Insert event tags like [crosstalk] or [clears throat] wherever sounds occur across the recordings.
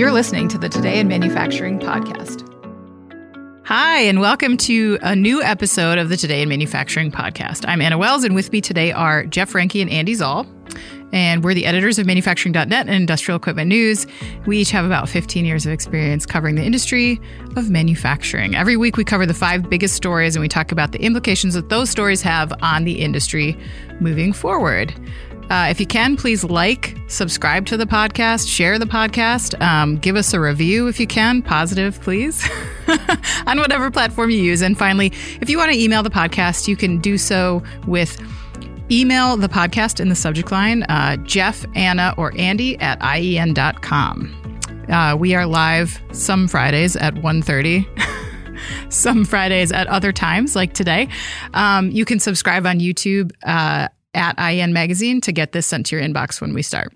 You're listening to the Today in Manufacturing podcast. Hi, and welcome to a new episode of the Today in Manufacturing podcast. I'm Anna Wells, and with me today are Jeff Reinke and Andy Szal. And we're the editors of manufacturing.net and industrial equipment news. We each have about 15 years of experience covering the industry of manufacturing. Every week, we cover the five biggest stories and we talk about the implications that those stories have on the industry moving forward. Uh, if you can, please like, subscribe to the podcast, share the podcast, um, give us a review if you can, positive, please, [laughs] on whatever platform you use. And finally, if you want to email the podcast, you can do so with email the podcast in the subject line, uh, Jeff, Anna, or Andy at IEN.com. Uh, we are live some Fridays at 1.30. [laughs] some Fridays at other times, like today. Um, you can subscribe on YouTube uh, at IN Magazine to get this sent to your inbox when we start.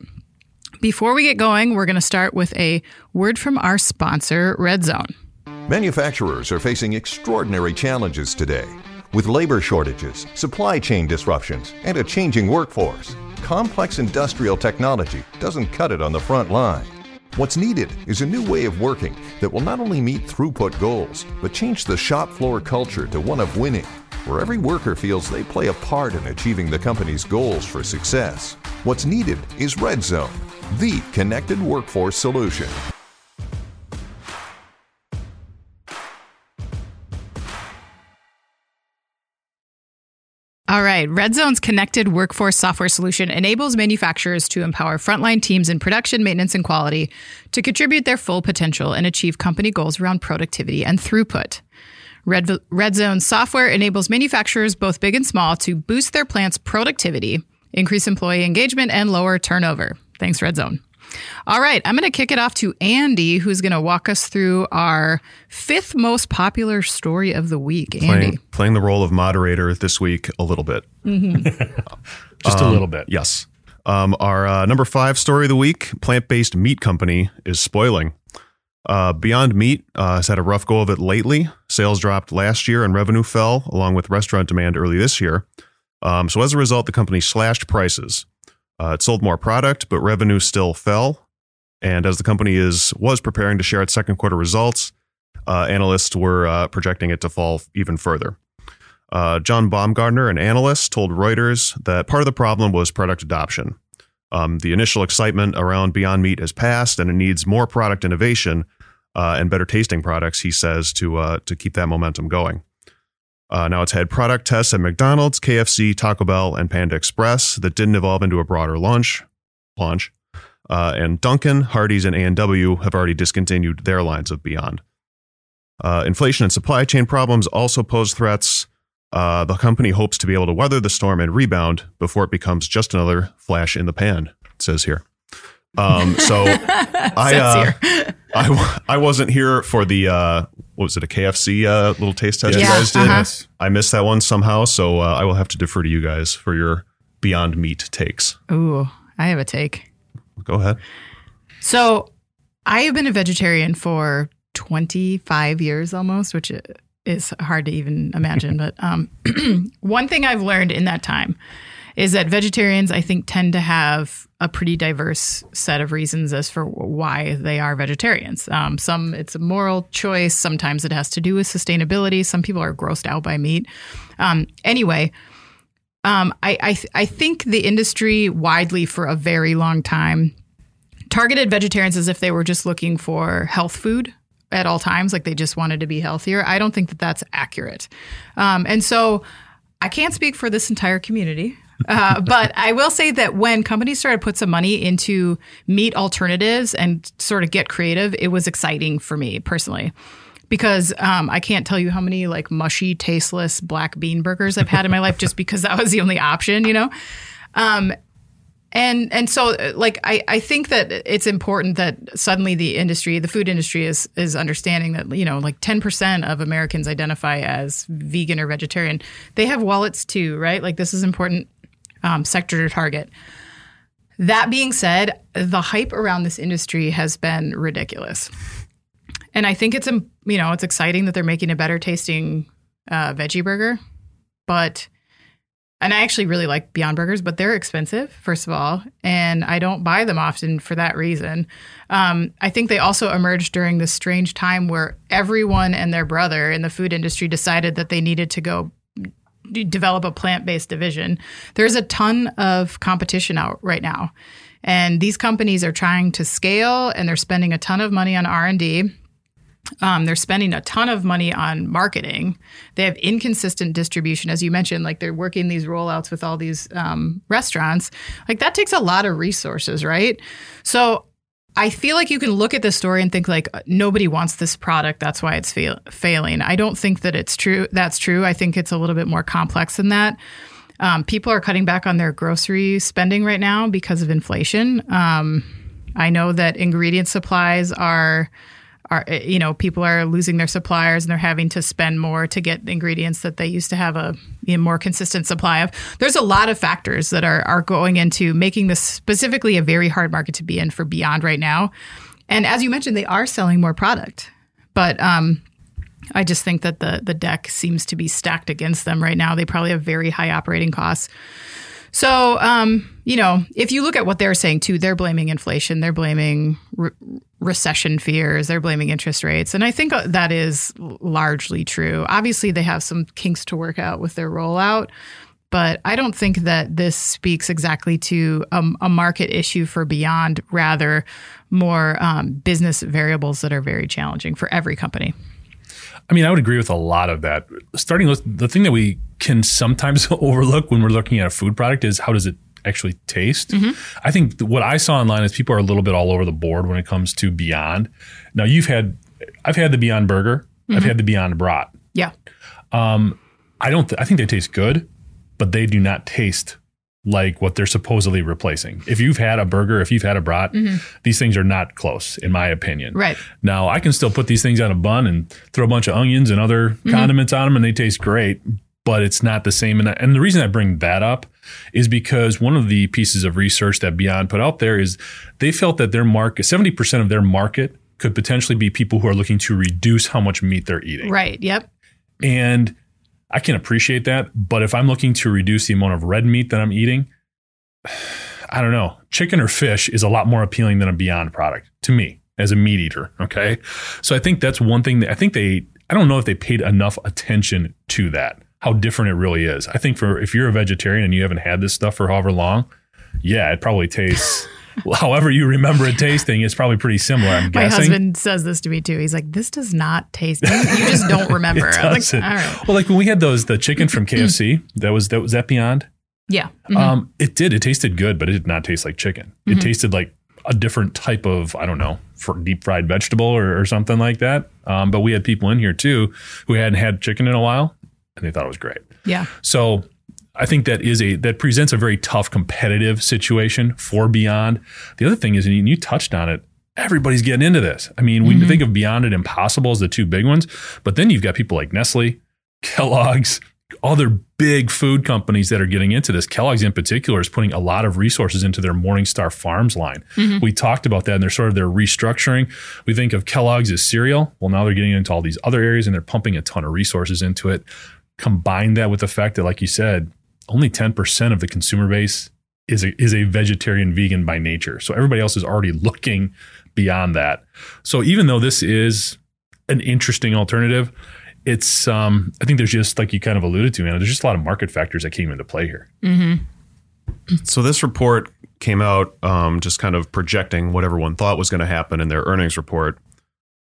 Before we get going, we're going to start with a word from our sponsor, Red Zone. Manufacturers are facing extraordinary challenges today. With labor shortages, supply chain disruptions, and a changing workforce, complex industrial technology doesn't cut it on the front line. What's needed is a new way of working that will not only meet throughput goals, but change the shop floor culture to one of winning where every worker feels they play a part in achieving the company's goals for success. What's needed is Red Zone, the connected workforce solution. All right. Red Zone's connected workforce software solution enables manufacturers to empower frontline teams in production, maintenance, and quality to contribute their full potential and achieve company goals around productivity and throughput. Red, Red Zone software enables manufacturers, both big and small, to boost their plant's productivity, increase employee engagement, and lower turnover. Thanks, Red Zone. All right, I'm going to kick it off to Andy, who's going to walk us through our fifth most popular story of the week. Andy. Playing, playing the role of moderator this week a little bit. Mm-hmm. [laughs] Just um, a little bit. Yes. Um, our uh, number five story of the week plant based meat company is spoiling. Uh, Beyond Meat uh, has had a rough go of it lately. Sales dropped last year and revenue fell, along with restaurant demand early this year. Um, so as a result, the company slashed prices. Uh, it sold more product, but revenue still fell. And as the company is was preparing to share its second quarter results, uh, analysts were uh, projecting it to fall even further. Uh, John Baumgartner, an analyst, told Reuters that part of the problem was product adoption. Um, the initial excitement around Beyond Meat has passed, and it needs more product innovation uh, and better tasting products. He says to uh, to keep that momentum going. Uh, now it's had product tests at McDonald's, KFC, Taco Bell, and Panda Express that didn't evolve into a broader launch. Launch, uh, and Dunkin', Hardee's, and A&W have already discontinued their lines of Beyond. Uh, inflation and supply chain problems also pose threats. Uh, the company hopes to be able to weather the storm and rebound before it becomes just another flash in the pan. It says here. Um, [laughs] so I, uh, [laughs] I, I wasn't here for the uh, what was it a KFC uh, little taste test yeah, you guys did. uh-huh. I missed that one somehow, so uh, I will have to defer to you guys for your Beyond Meat takes. Ooh, I have a take. Go ahead. So I have been a vegetarian for 25 years almost, which is hard to even imagine. but um, [clears throat] one thing I've learned in that time is that vegetarians, I think, tend to have a pretty diverse set of reasons as for why they are vegetarians. Um, some it's a moral choice. Sometimes it has to do with sustainability. Some people are grossed out by meat. Um, anyway, um, I I, th- I think the industry widely for a very long time targeted vegetarians as if they were just looking for health food at all times, like they just wanted to be healthier. I don't think that that's accurate. Um, and so I can't speak for this entire community. Uh, [laughs] but I will say that when companies started to put some money into meat alternatives and sort of get creative, it was exciting for me personally. Because um, I can't tell you how many like mushy, tasteless black bean burgers I've had in my life just because that was the only option, you know? Um, and and so like I, I think that it's important that suddenly the industry the food industry is is understanding that you know like 10% of americans identify as vegan or vegetarian. They have wallets too right? Like this is important um, sector to target. That being said, the hype around this industry has been ridiculous, and I think it's you know it's exciting that they're making a better tasting uh, veggie burger, but and I actually really like Beyond Burgers, but they're expensive, first of all, and I don't buy them often for that reason. Um, I think they also emerged during this strange time where everyone and their brother in the food industry decided that they needed to go develop a plant-based division. There's a ton of competition out right now. And these companies are trying to scale and they're spending a ton of money on R&D um, they're spending a ton of money on marketing. They have inconsistent distribution, as you mentioned. Like they're working these rollouts with all these um, restaurants. Like that takes a lot of resources, right? So I feel like you can look at this story and think like nobody wants this product. That's why it's fail- failing. I don't think that it's true. That's true. I think it's a little bit more complex than that. Um, people are cutting back on their grocery spending right now because of inflation. Um, I know that ingredient supplies are are eh, you know people are losing their suppliers and they're having to spend more to get ingredients that they used to have a you know, more consistent supply of there's a lot of factors that are are going into making this specifically a very hard market to be in for beyond right now and as you mentioned they are selling more product but um I just think that the the deck seems to be stacked against them right now. They probably have very high operating costs. So, um, you know, if you look at what they're saying too, they're blaming inflation, they're blaming re- recession fears, they're blaming interest rates. And I think uh, that is largely true. Obviously, they have some kinks to work out with their rollout, but I don't think that this speaks exactly to a, a market issue for Beyond, rather, more um, business variables that are very challenging for every company. I mean, I would agree with a lot of that. Starting with the thing that we can sometimes [laughs] overlook when we're looking at a food product is how does it actually taste. Mm-hmm. I think what I saw online is people are a little bit all over the board when it comes to Beyond. Now you've had, I've had the Beyond Burger, mm-hmm. I've had the Beyond Brat. Yeah. Um, I don't. Th- I think they taste good, but they do not taste like what they're supposedly replacing. If you've had a burger, if you've had a brat, mm-hmm. these things are not close, in my opinion. Right. Now, I can still put these things on a bun and throw a bunch of onions and other mm-hmm. condiments on them, and they taste great, but it's not the same. And, and the reason I bring that up is because one of the pieces of research that Beyond put out there is they felt that their market, 70% of their market could potentially be people who are looking to reduce how much meat they're eating. Right. Yep. And I can appreciate that. But if I'm looking to reduce the amount of red meat that I'm eating, [sighs] I don't know. Chicken or fish is a lot more appealing than a Beyond product to me as a meat eater. Okay. So I think that's one thing that I think they, I don't know if they paid enough attention to that, how different it really is. I think for if you're a vegetarian and you haven't had this stuff for however long, yeah, it probably tastes. [laughs] [laughs] however you remember it tasting, it's probably pretty similar. I'm My guessing. husband says this to me too. He's like, "This does not taste. You, you just don't [laughs] remember." it doesn't. Like, right. Well, like when we had those the chicken from KFC, that was that was that Beyond. Yeah. Mm-hmm. Um, it did. It tasted good, but it did not taste like chicken. Mm-hmm. It tasted like a different type of I don't know, for deep fried vegetable or, or something like that. Um, but we had people in here too who hadn't had chicken in a while, and they thought it was great. Yeah. So I think that is a that presents a very tough competitive situation for Beyond. The other thing is, and you touched on it, everybody's getting into this. I mean, we mm-hmm. think of Beyond and Impossible as the two big ones, but then you've got people like Nestle, Kellogg's, other big food companies that are getting into this. Kellogg's in particular is putting a lot of resources into their Morningstar Farms line. Mm-hmm. We talked about that and they're sort of their restructuring. We think of Kellogg's as cereal. Well, now they're getting into all these other areas and they're pumping a ton of resources into it. Combine that with the fact that, like you said, only 10% of the consumer base is a, is a vegetarian vegan by nature. So everybody else is already looking beyond that. So even though this is an interesting alternative, it's um, I think there's just like you kind of alluded to, man. There's just a lot of market factors that came into play here. Mm-hmm. So this report came out um, just kind of projecting what everyone thought was going to happen in their earnings report.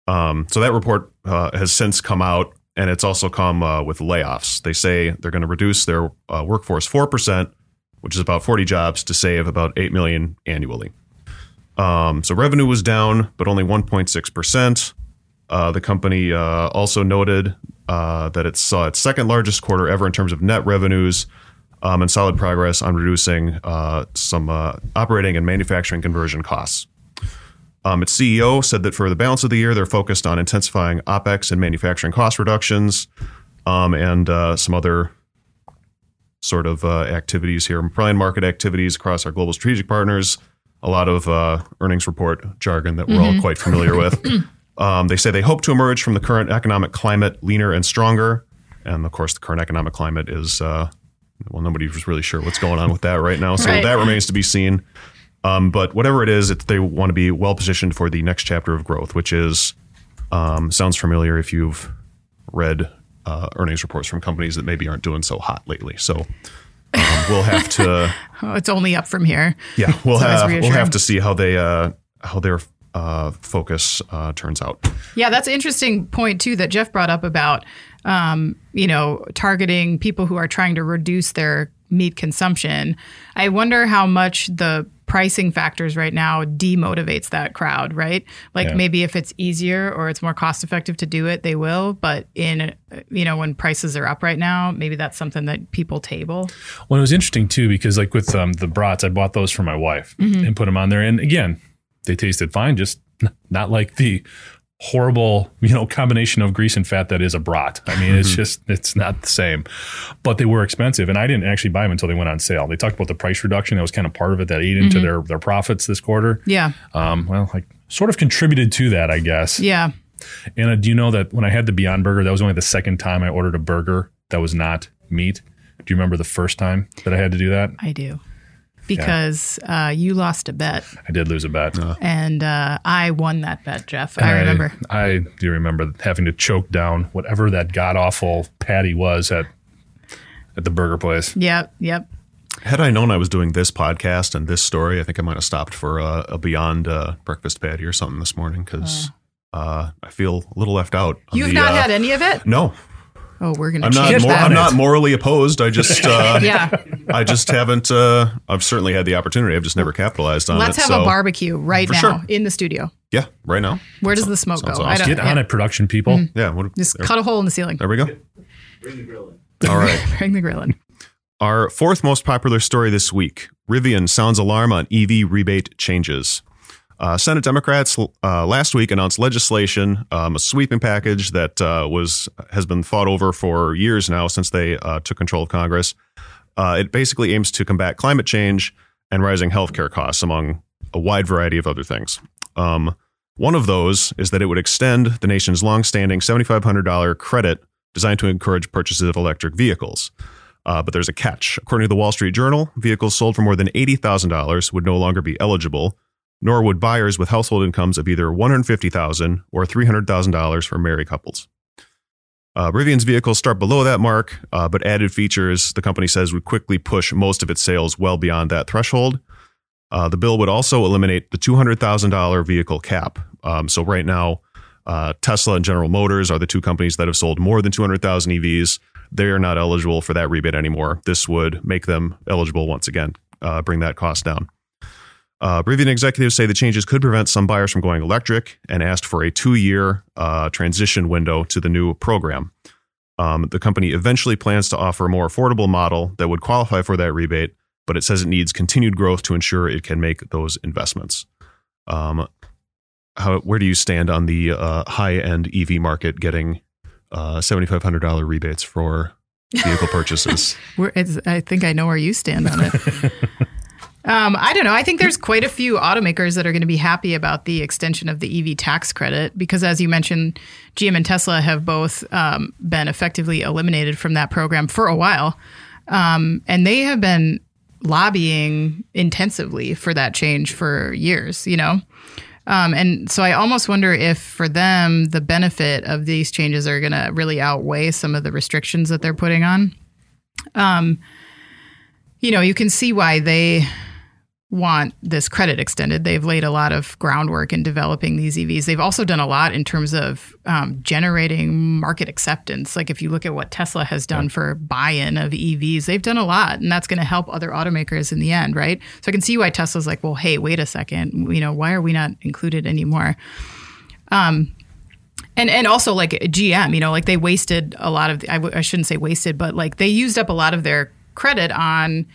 Um, so that report uh, has since come out, and it's also come uh, with layoffs. They say they're going to reduce their uh, workforce four percent, which is about 40 jobs, to save about eight million annually. Um, so revenue was down, but only 1.6 percent. Uh, the company uh, also noted uh, that it saw its second largest quarter ever in terms of net revenues um, and solid progress on reducing uh, some uh, operating and manufacturing conversion costs. Um, its CEO said that for the balance of the year, they're focused on intensifying OPEX and manufacturing cost reductions um, and uh, some other sort of activities here, probably market activities across our global strategic partners. A lot of earnings report jargon that we're mm-hmm. all quite familiar with. [clears throat] Um, they say they hope to emerge from the current economic climate leaner and stronger. And of course, the current economic climate is uh, well, nobody's really sure what's going on with that right now. So Right. that remains to be seen. Um, but whatever it is, it, they want to be well positioned for the next chapter of growth, which is um, sounds familiar if you've read uh, earnings reports from companies that maybe aren't doing so hot lately. So um, we'll have to. [laughs] Oh, it's only up from here. Yeah, we'll have we'll have to see how they uh, how their uh, focus uh, turns out. Yeah, that's an interesting point too that Jeff brought up about um, you know targeting people who are trying to reduce their meat consumption. I wonder how much the pricing factors right now demotivates that crowd, right? Like Yeah. maybe if it's easier or it's more cost effective to do it, they will. But in you know when prices are up right now, maybe that's something that people table. Well, it was interesting too because like with um, the brats, I bought those for my wife and put them on there, and again, they tasted fine, just not like the horrible you know combination of grease and fat that is a brat. I mean, it's [laughs] just it's not the same. But they were expensive, and I didn't actually buy them until they went on sale. They talked about the price reduction; that was kind of part of it that ate into their their profits this quarter. Yeah, Um, well, like sort of contributed to that, I guess. yeah. Anna, do you know that when I had the Beyond Burger, that was only the second time I ordered a burger that was not meat? Do you remember the first time that I had to do that? I do. Because uh, you lost a bet I did lose a bet. and uh, I won that bet, Jeff. I remember. I, do remember having to choke down whatever that god awful patty was at at the burger place. Yep, yep. Had I known I was doing this podcast and this story, I think I might have stopped for a, a Beyond uh, breakfast patty or something this morning because uh, I feel a little left out. You've the, not uh, had any of it? No, Oh, we're gonna I'm not. Mor- that. I'm not morally opposed. I just, uh, [laughs] yeah, I just haven't. Uh, I've certainly had the opportunity. I've just never capitalized on it. let's have so, a barbecue right For now sure. in the studio. Yeah, right now. Where does the smoke go? sounds I don't. Get on yeah. it, production people. Yeah. What, Just there, cut a hole in the ceiling. there we go. [laughs] All right. Bring the grill in. Our fourth most popular story this week Rivian sounds alarm on EV rebate changes. Uh, Senate Democrats uh, last week announced legislation, um, a sweeping package that uh, was has been fought over for years now since they uh, took control of Congress. Uh, it basically aims to combat climate change and rising healthcare costs, among a wide variety of other things. Um, one of those is that it would extend the nation's longstanding $7,500 credit designed to encourage purchases of electric vehicles. Uh, but there's a catch. According to the Wall Street Journal, vehicles sold for more than $80,000 would no longer be eligible, nor would buyers with household incomes of either 150,000 or $300,000 for married couples. Uh, Rivian's vehicles start below that mark, uh, but added features, the company says, would quickly push most of its sales well beyond that threshold. Uh, the bill would also eliminate the $200,000 vehicle cap. Um, so, right now, uh, Tesla and General Motors are the two companies that have sold more than 200,000 EVs. They are not eligible for that rebate anymore. This would make them eligible once again, uh, bring that cost down. Uh, Rivian executives say the changes could prevent some buyers from going electric and asked for a two year uh, transition window to the new program. Um, the company eventually plans to offer a more affordable model that would qualify for that rebate, but it says it needs continued growth to ensure it can make those investments. Um, how, where do you stand on the uh, high end EV market getting uh, $7,500 rebates for [laughs] vehicle purchases? We're, it's, I think I know where you stand on it. [laughs] um, I don't know. I think there's quite a few automakers that are going to be happy about the extension of the EV tax credit because, as you mentioned, GM and Tesla have both um, been effectively eliminated from that program for a while. Um, and they have been lobbying intensively for that change for years, you know? Um, and so I almost wonder if for them, the benefit of these changes are going to really outweigh some of the restrictions that they're putting on. Um, you know, you can see why they want this credit extended. They've laid a lot of groundwork in developing these EVs. They've also done a lot in terms of um, generating market acceptance. Like if you look at what Tesla has done for buy-in of EVs, they've done a lot, and that's going to help other automakers in the end, right? So I can see why Tesla's like, well, hey, wait a second, you know, why are we not included anymore? Um, and and also like GM, you know, like they wasted a lot of. The, I, w- I shouldn't say wasted, but like they used up a lot of their credit on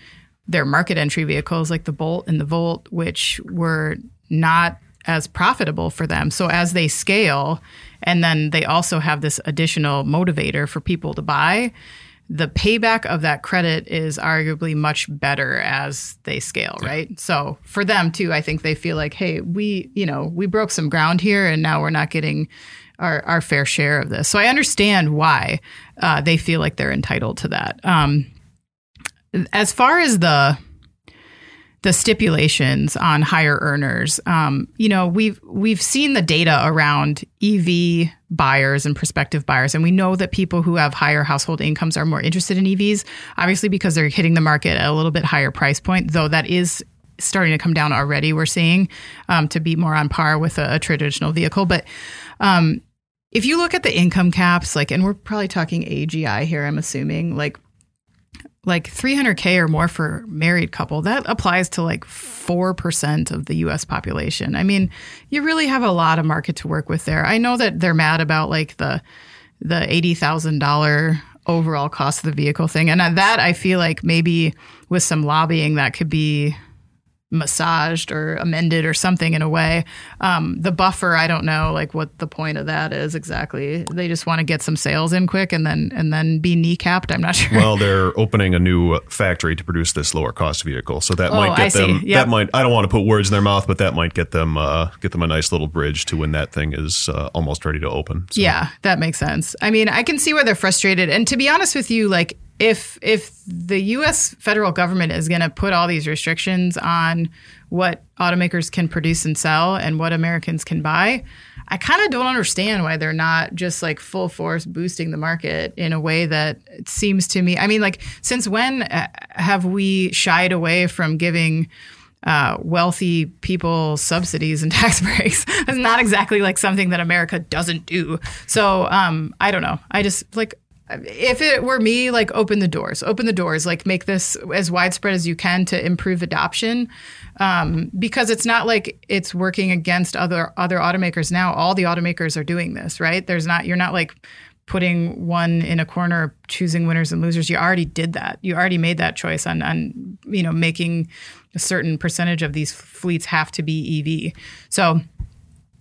their market entry vehicles, like the Bolt and the Volt, which were not as profitable for them. So as they scale, and then they also have this additional motivator for people to buy. The payback of that credit is arguably much better as they scale, right? So for them too, I think they feel like, hey, we, you know, we broke some ground here, and now we're not getting our, our fair share of this. So I understand why uh, they feel like they're entitled to that. Um, as far as the the stipulations on higher earners, um, you know, we've we've seen the data around EV buyers and prospective buyers, and we know that people who have higher household incomes are more interested in EVs, obviously because they're hitting the market at a little bit higher price point. Though that is starting to come down already. We're seeing um, to be more on par with a, a traditional vehicle, but. Um, if you look at the income caps, like, and we're probably talking AGI here, I'm assuming, like like 300k or more for married couple that applies to like 4% of the US population. I mean, you really have a lot of market to work with there. I know that they're mad about like the the $80,000 overall cost of the vehicle thing and that I feel like maybe with some lobbying that could be massaged or amended or something in a way. Um, the buffer, I don't know like what the point of that is exactly. They just want to get some sales in quick and then and then be kneecapped. I'm not [laughs] sure. Well, they're opening a new factory to produce this lower cost vehicle, so that Oh, might get see. them. Yep. That might. I don't want to put words in their mouth, but that might get them uh, get them a nice little bridge to when that thing is uh, almost ready to open. So, Yeah, that makes sense. I mean, I can see where they're frustrated. And to be honest with you, like if if the US federal government is going to put all these restrictions on what automakers can produce and sell and what Americans can buy, I kind of don't understand why they're not just like full force boosting the market in a way that it seems to me. I mean, like since when uh, have we shied away from giving uh, wealthy people subsidies and [laughs] tax breaks. That's not exactly like something that America doesn't do. So um, I don't know. I just like if it were me, like open the doors, open the doors, like make this as widespread as you can to improve adoption. Um, because it's not like it's working against other other automakers now. All the automakers are doing this, right? There's not you're not like putting one in a corner choosing winners and losers you already did that you already made that choice on on you know making a certain percentage of these fleets have to be ev so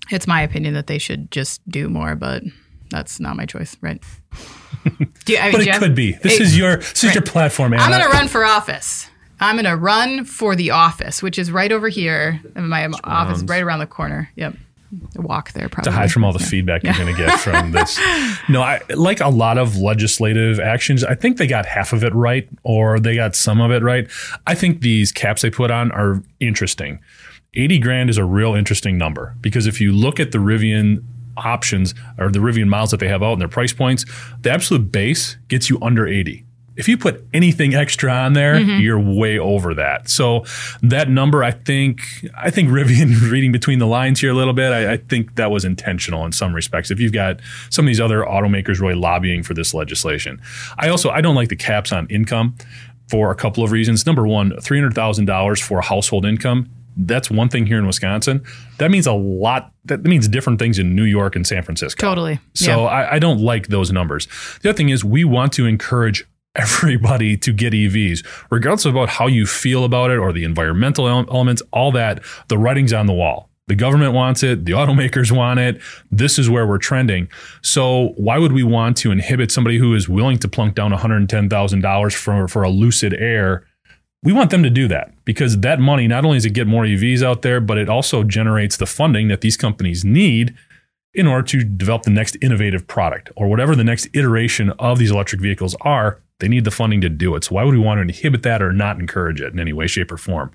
it's my opinion that they should just do more but that's not my choice right [laughs] you, I mean, But it have- could be. This Hey, is your this is your platform, Anna. i'm going to run for office i'm going to run for the office which is right over here my office is right around the corner yep walk there probably to hide from all the feedback you're going to get from [laughs] this. No, I like a lot of legislative actions. I think they got half of it right, or they got some of it right. I think these caps they put on are interesting. Eighty grand is a real interesting number because if you look at the Rivian options or the Rivian miles that they have out and their price points, the absolute base gets you under eighty. If you put anything extra on there, mm-hmm. you're way over that. So that number, I think, I think Rivian [laughs] reading between the lines here a little bit. I, I think that was intentional in some respects. If you've got some of these other automakers really lobbying for this legislation, I also I don't like the caps on income for a couple of reasons. Number one, three hundred thousand dollars for a household income. That's one thing here in Wisconsin. That means a lot. That means different things in New York and San Francisco. Totally. So Yeah. I, I don't like those numbers. The other thing is we want to encourage everybody to get EVs, regardless of about how you feel about it or the environmental elements, all that, the writing's on the wall. The government wants it, the automakers want it. This is where we're trending. So why would we want to inhibit somebody who is willing to plunk down $110,000 for, for a lucid air? We want them to do that because that money not only does it get more EVs out there, but it also generates the funding that these companies need in order to develop the next innovative product or whatever the next iteration of these electric vehicles are, they need the funding to do it. So why would we want to inhibit that or not encourage it in any way, shape, or form?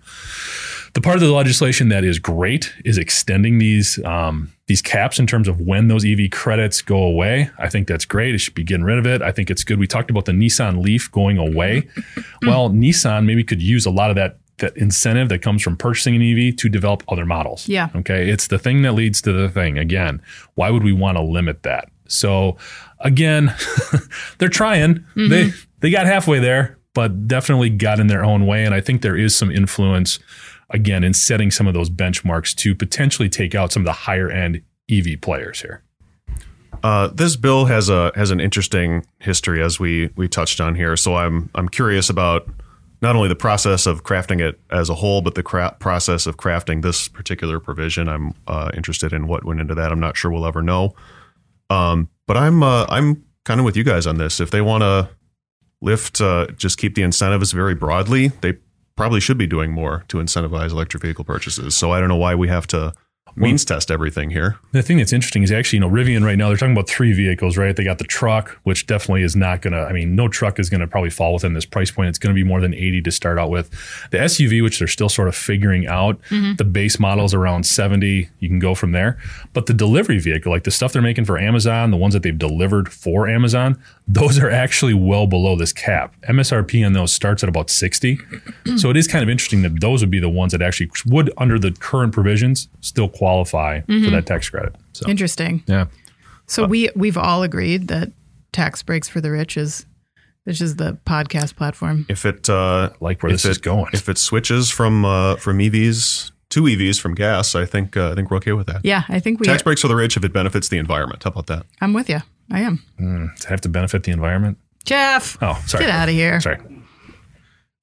The part of the legislation that is great is extending these um, these caps in terms of when those EV credits go away. I think that's great. It should be getting rid of it. I think it's good. We talked about the Nissan Leaf going away. [laughs] well, Nissan maybe could use a lot of that that incentive that comes from purchasing an EV to develop other models. Yeah. Okay. It's the thing that leads to the thing. Again, why would we want to limit that? So again, [laughs] they're trying. They they got halfway there, but definitely got in their own way. And I think there is some influence again in setting some of those benchmarks to potentially take out some of the higher end EV players here. Uh, this bill has a has an interesting history, as we we touched on here. So I'm I'm curious about not only the process of crafting it as a whole, but the cra- process of crafting this particular provision. I'm uh, interested in what went into that. I'm not sure we'll ever know. Um, but I'm uh, I'm kind of with you guys on this. If they want to lift, uh, just keep the incentives very broadly, they probably should be doing more to incentivize electric vehicle purchases. So I don't know why we have to means test everything here. The thing that's interesting is actually, you know, Rivian right now, they're talking about three vehicles, right? They got the truck, which definitely is not going to, I mean, no truck is going to probably fall within this price point. It's going to be more than 80 to start out with. The SUV, which they're still sort of figuring out, mm-hmm. the base model is around 70. You can go from there. But the delivery vehicle, like the stuff they're making for Amazon, the ones that they've delivered for Amazon, those are actually well below this cap. MSRP on those starts at about 60. [clears throat] so it is kind of interesting that those would be the ones that actually would, under the current provisions, still qualify for that tax credit. So, Interesting. yeah. So we we've all agreed that tax breaks for the rich is this is the podcast platform. If it uh, Like where this is it- going. if it switches from uh, from EVs to EVs from gas, I think uh, I think we're okay with that. Yeah, I think we. Tax breaks for the rich if it benefits the environment. How about that? I'm with you. I am. Does it have to benefit the environment? Jeff, Oh, sorry. get out of here. Sorry.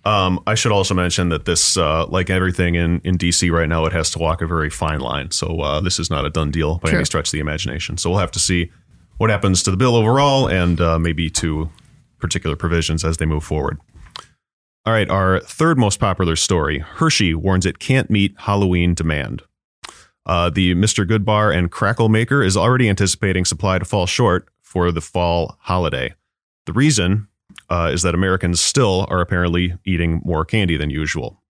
Um, I should also mention that this, uh, like everything in, in DC right now, it has to walk a very fine line. So uh, this is not a done deal by True. any stretch of the imagination. So we'll have to see what happens to the bill overall and uh, maybe to particular provisions as they move forward. All right, our third most popular story Hershey warns it can't meet Halloween demand. Uh, the Mr. Goodbar and Krackel maker is already anticipating supply to fall short for the fall holiday. The reason uh, is that Americans still are apparently eating more candy than usual.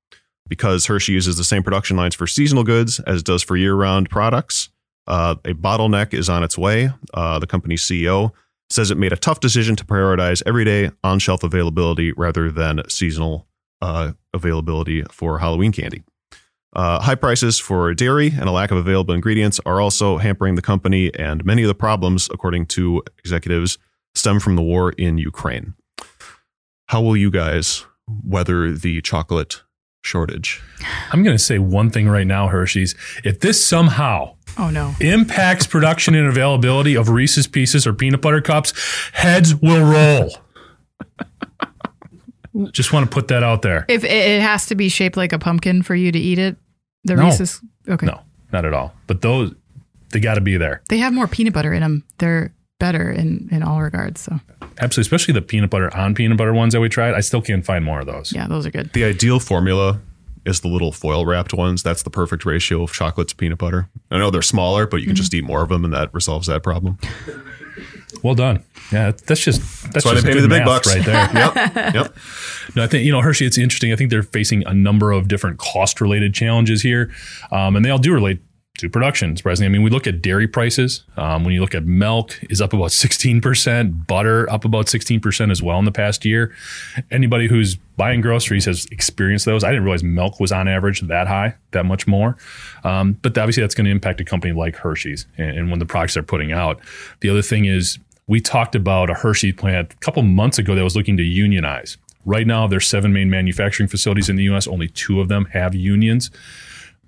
Because Hershey uses the same production lines for seasonal goods as does for year round products, uh, a bottleneck is on its way. Uh, the company's CEO says it made a tough decision to prioritize everyday on shelf availability rather than seasonal uh, availability for Halloween candy. Uh, high prices for dairy and a lack of available ingredients are also hampering the company, and many of the problems, according to executives, stem from the war in Ukraine. How will you guys weather the chocolate shortage? I'm going to say one thing right now, Hershey's. If this somehow Oh no. impacts production and availability of Reese's Pieces or peanut butter cups, heads will roll. [laughs] Just want to put that out there. If it, it has to be shaped like a pumpkin for you to eat it, the No. Reese's. Okay. No, not at all. But those, they got to be there. They have more peanut butter in them. They're better in in all regards. So Absolutely. Especially the peanut butter on peanut butter ones that we tried. I still can't find more of those. yeah, those are good. The ideal formula is the little foil wrapped ones. That's the perfect ratio of chocolate to peanut butter. I know they're smaller, but you can just eat more of them, and that resolves that problem. Well done. Yeah, that's just that's, That's why just they pay me the big math bucks right there. [laughs] yep. Yep. No, I think you know Hershey. It's interesting. I think they're facing a number of different cost-related challenges here, um, and they all do relate to production. Surprisingly, I mean, we look at dairy prices. Um, when you look at milk, is up about sixteen percent. Butter up about sixteen percent as well in the past year. Anybody who's buying groceries has experienced those. I didn't realize milk was on average that high, that much more. Um, but obviously, that's going to impact a company like Hershey's and, and when the products they're putting out. The other thing is we talked about a Hershey plant a couple months ago that was looking to unionize. Right now, there's seven main manufacturing facilities in the U.S. Only two of them have unions.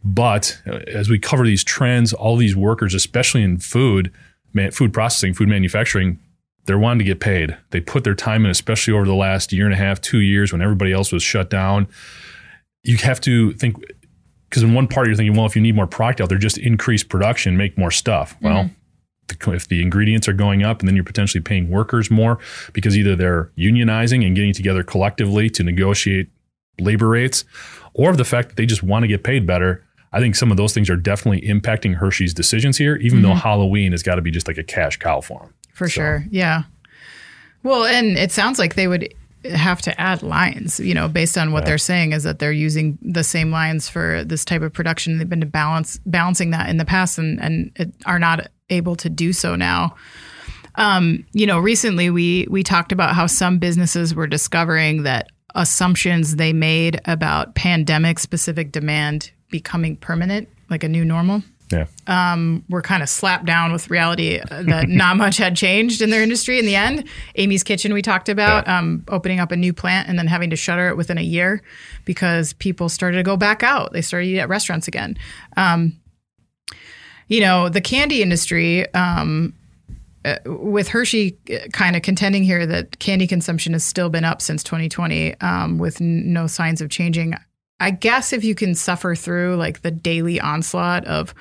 But uh, as we cover these trends, all these workers, especially in food, man, food processing, food manufacturing, they're wanting to get paid. They put their time in, especially over the last year and a half, two years, when everybody else was shut down. You have to think because in one part you're thinking, well, if you need more product out there, just increase production, make more stuff. Well, if the ingredients are going up, and then you're potentially paying workers more because either they're unionizing and getting together collectively to negotiate labor rates, or the fact that they just want to get paid better. I think some of those things are definitely impacting Hershey's decisions here, even though Halloween has got to be just like a cash cow for them. For sure. Yeah. Well, and it sounds like they would have to add lines, you know, based on what they're saying is that they're using the same lines for this type of production. They've been to balance balancing that in the past and and it, are not able to do so now. Um, you know, recently we we talked about how some businesses were discovering that assumptions they made about pandemic specific demand becoming permanent, like a new normal Yeah. were kind of slapped down with reality that [laughs] not much had changed in their industry in the end. Amy's Kitchen, we talked about um, opening up a new plant and then having to shutter it within a year because people started to go back out. They started to eat at restaurants again. Um, you know, the candy industry, um, uh, with Hershey kind of contending here that candy consumption has still been up since 2020 um, with n- no signs of changing. I guess if you can suffer through like the daily onslaught of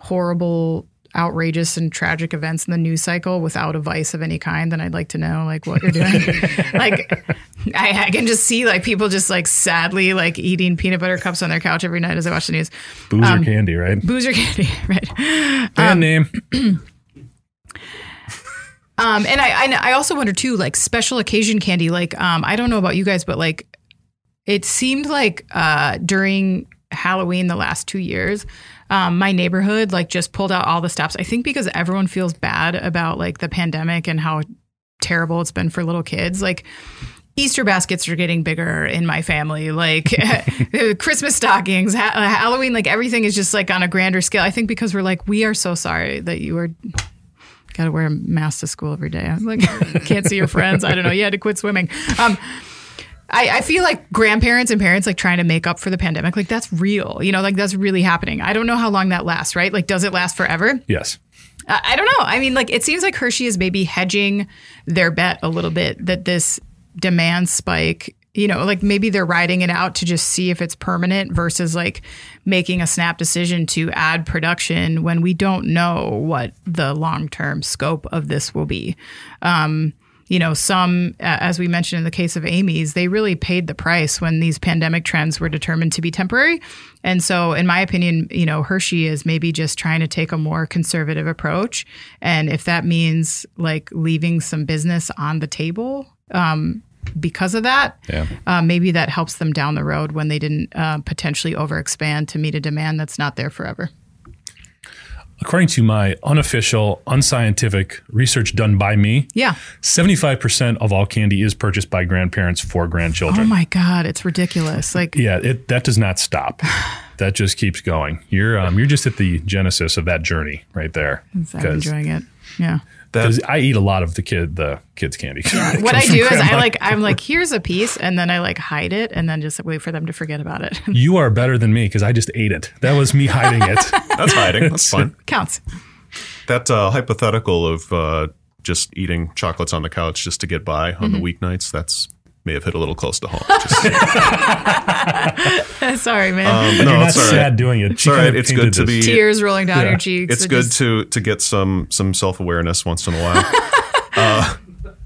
horrible outrageous and tragic events in the news cycle without a vice of any kind, then I'd like to know like what you're doing. [laughs] like I, I can just see like people just like sadly like eating peanut butter cups on their couch every night as I watch the news. Booze or candy, right? Booze or candy, [laughs] right? Band name. [clears throat] Um, and I, I I also wonder too, like special occasion candy. Like um, I don't know about you guys, but like it seemed like uh, during Halloween the last two years, um, my neighborhood like just pulled out all the stops. I think because everyone feels bad about like the pandemic and how terrible it's been for little kids. Like Easter baskets are getting bigger in my family. Like [laughs] [laughs] Christmas stockings, ha- Halloween, like everything is just like on a grander scale. I think because we're like, we are so sorry that you were got to wear a mask to school every day. I'm like, [laughs] can't see your friends. I don't know. You had to quit swimming. Um, I, I feel like grandparents and parents like trying to make up for the pandemic. Like that's real. You know, like that's really happening. I don't know how long that lasts, right? Like, does it last forever? Yes. I I don't know. I mean, like it seems like Hershey is maybe hedging their bet a little bit that this demand spike, you know, like maybe they're riding it out to just see if it's permanent versus like making a snap decision to add production when we don't know what the long term scope of this will be. Um, you know, some, uh, as we mentioned in the case of Amy's, they really paid the price when these pandemic trends were determined to be temporary. And so, in my opinion, you know, Hershey is maybe just trying to take a more conservative approach. And if that means like leaving some business on the table, um, because of that, Yeah. uh, maybe that helps them down the road when they didn't uh, potentially overexpand to meet a demand that's not there forever. According to my unofficial, unscientific research done by me, Yeah. 75% of all candy is purchased by grandparents for grandchildren. Oh my God, it's ridiculous. Like, yeah, it, that does not stop. [sighs] That just keeps going. You're um, you're just at the genesis of that journey right there. I'm enjoying it. Yeah. Because I eat a lot of the kid the kids candy. [laughs] what I do is I like I'm like here's a piece and then I like hide it and then just wait for them to forget about it. [laughs] you are better than me because I just ate it. That was me hiding it. [laughs] That's hiding. That's fine. Counts. That uh, hypothetical of uh, just eating chocolates on the couch just to get by on the weeknights, that's may have hit a little close to home. [laughs] Just, [laughs] Sorry, man. um, You're no, not it's all right. sad doing it. It's She all kind of It's good to this. be. Tears rolling down yeah. your cheeks. It's good just- to to get some some self awareness once in a while. [laughs] uh,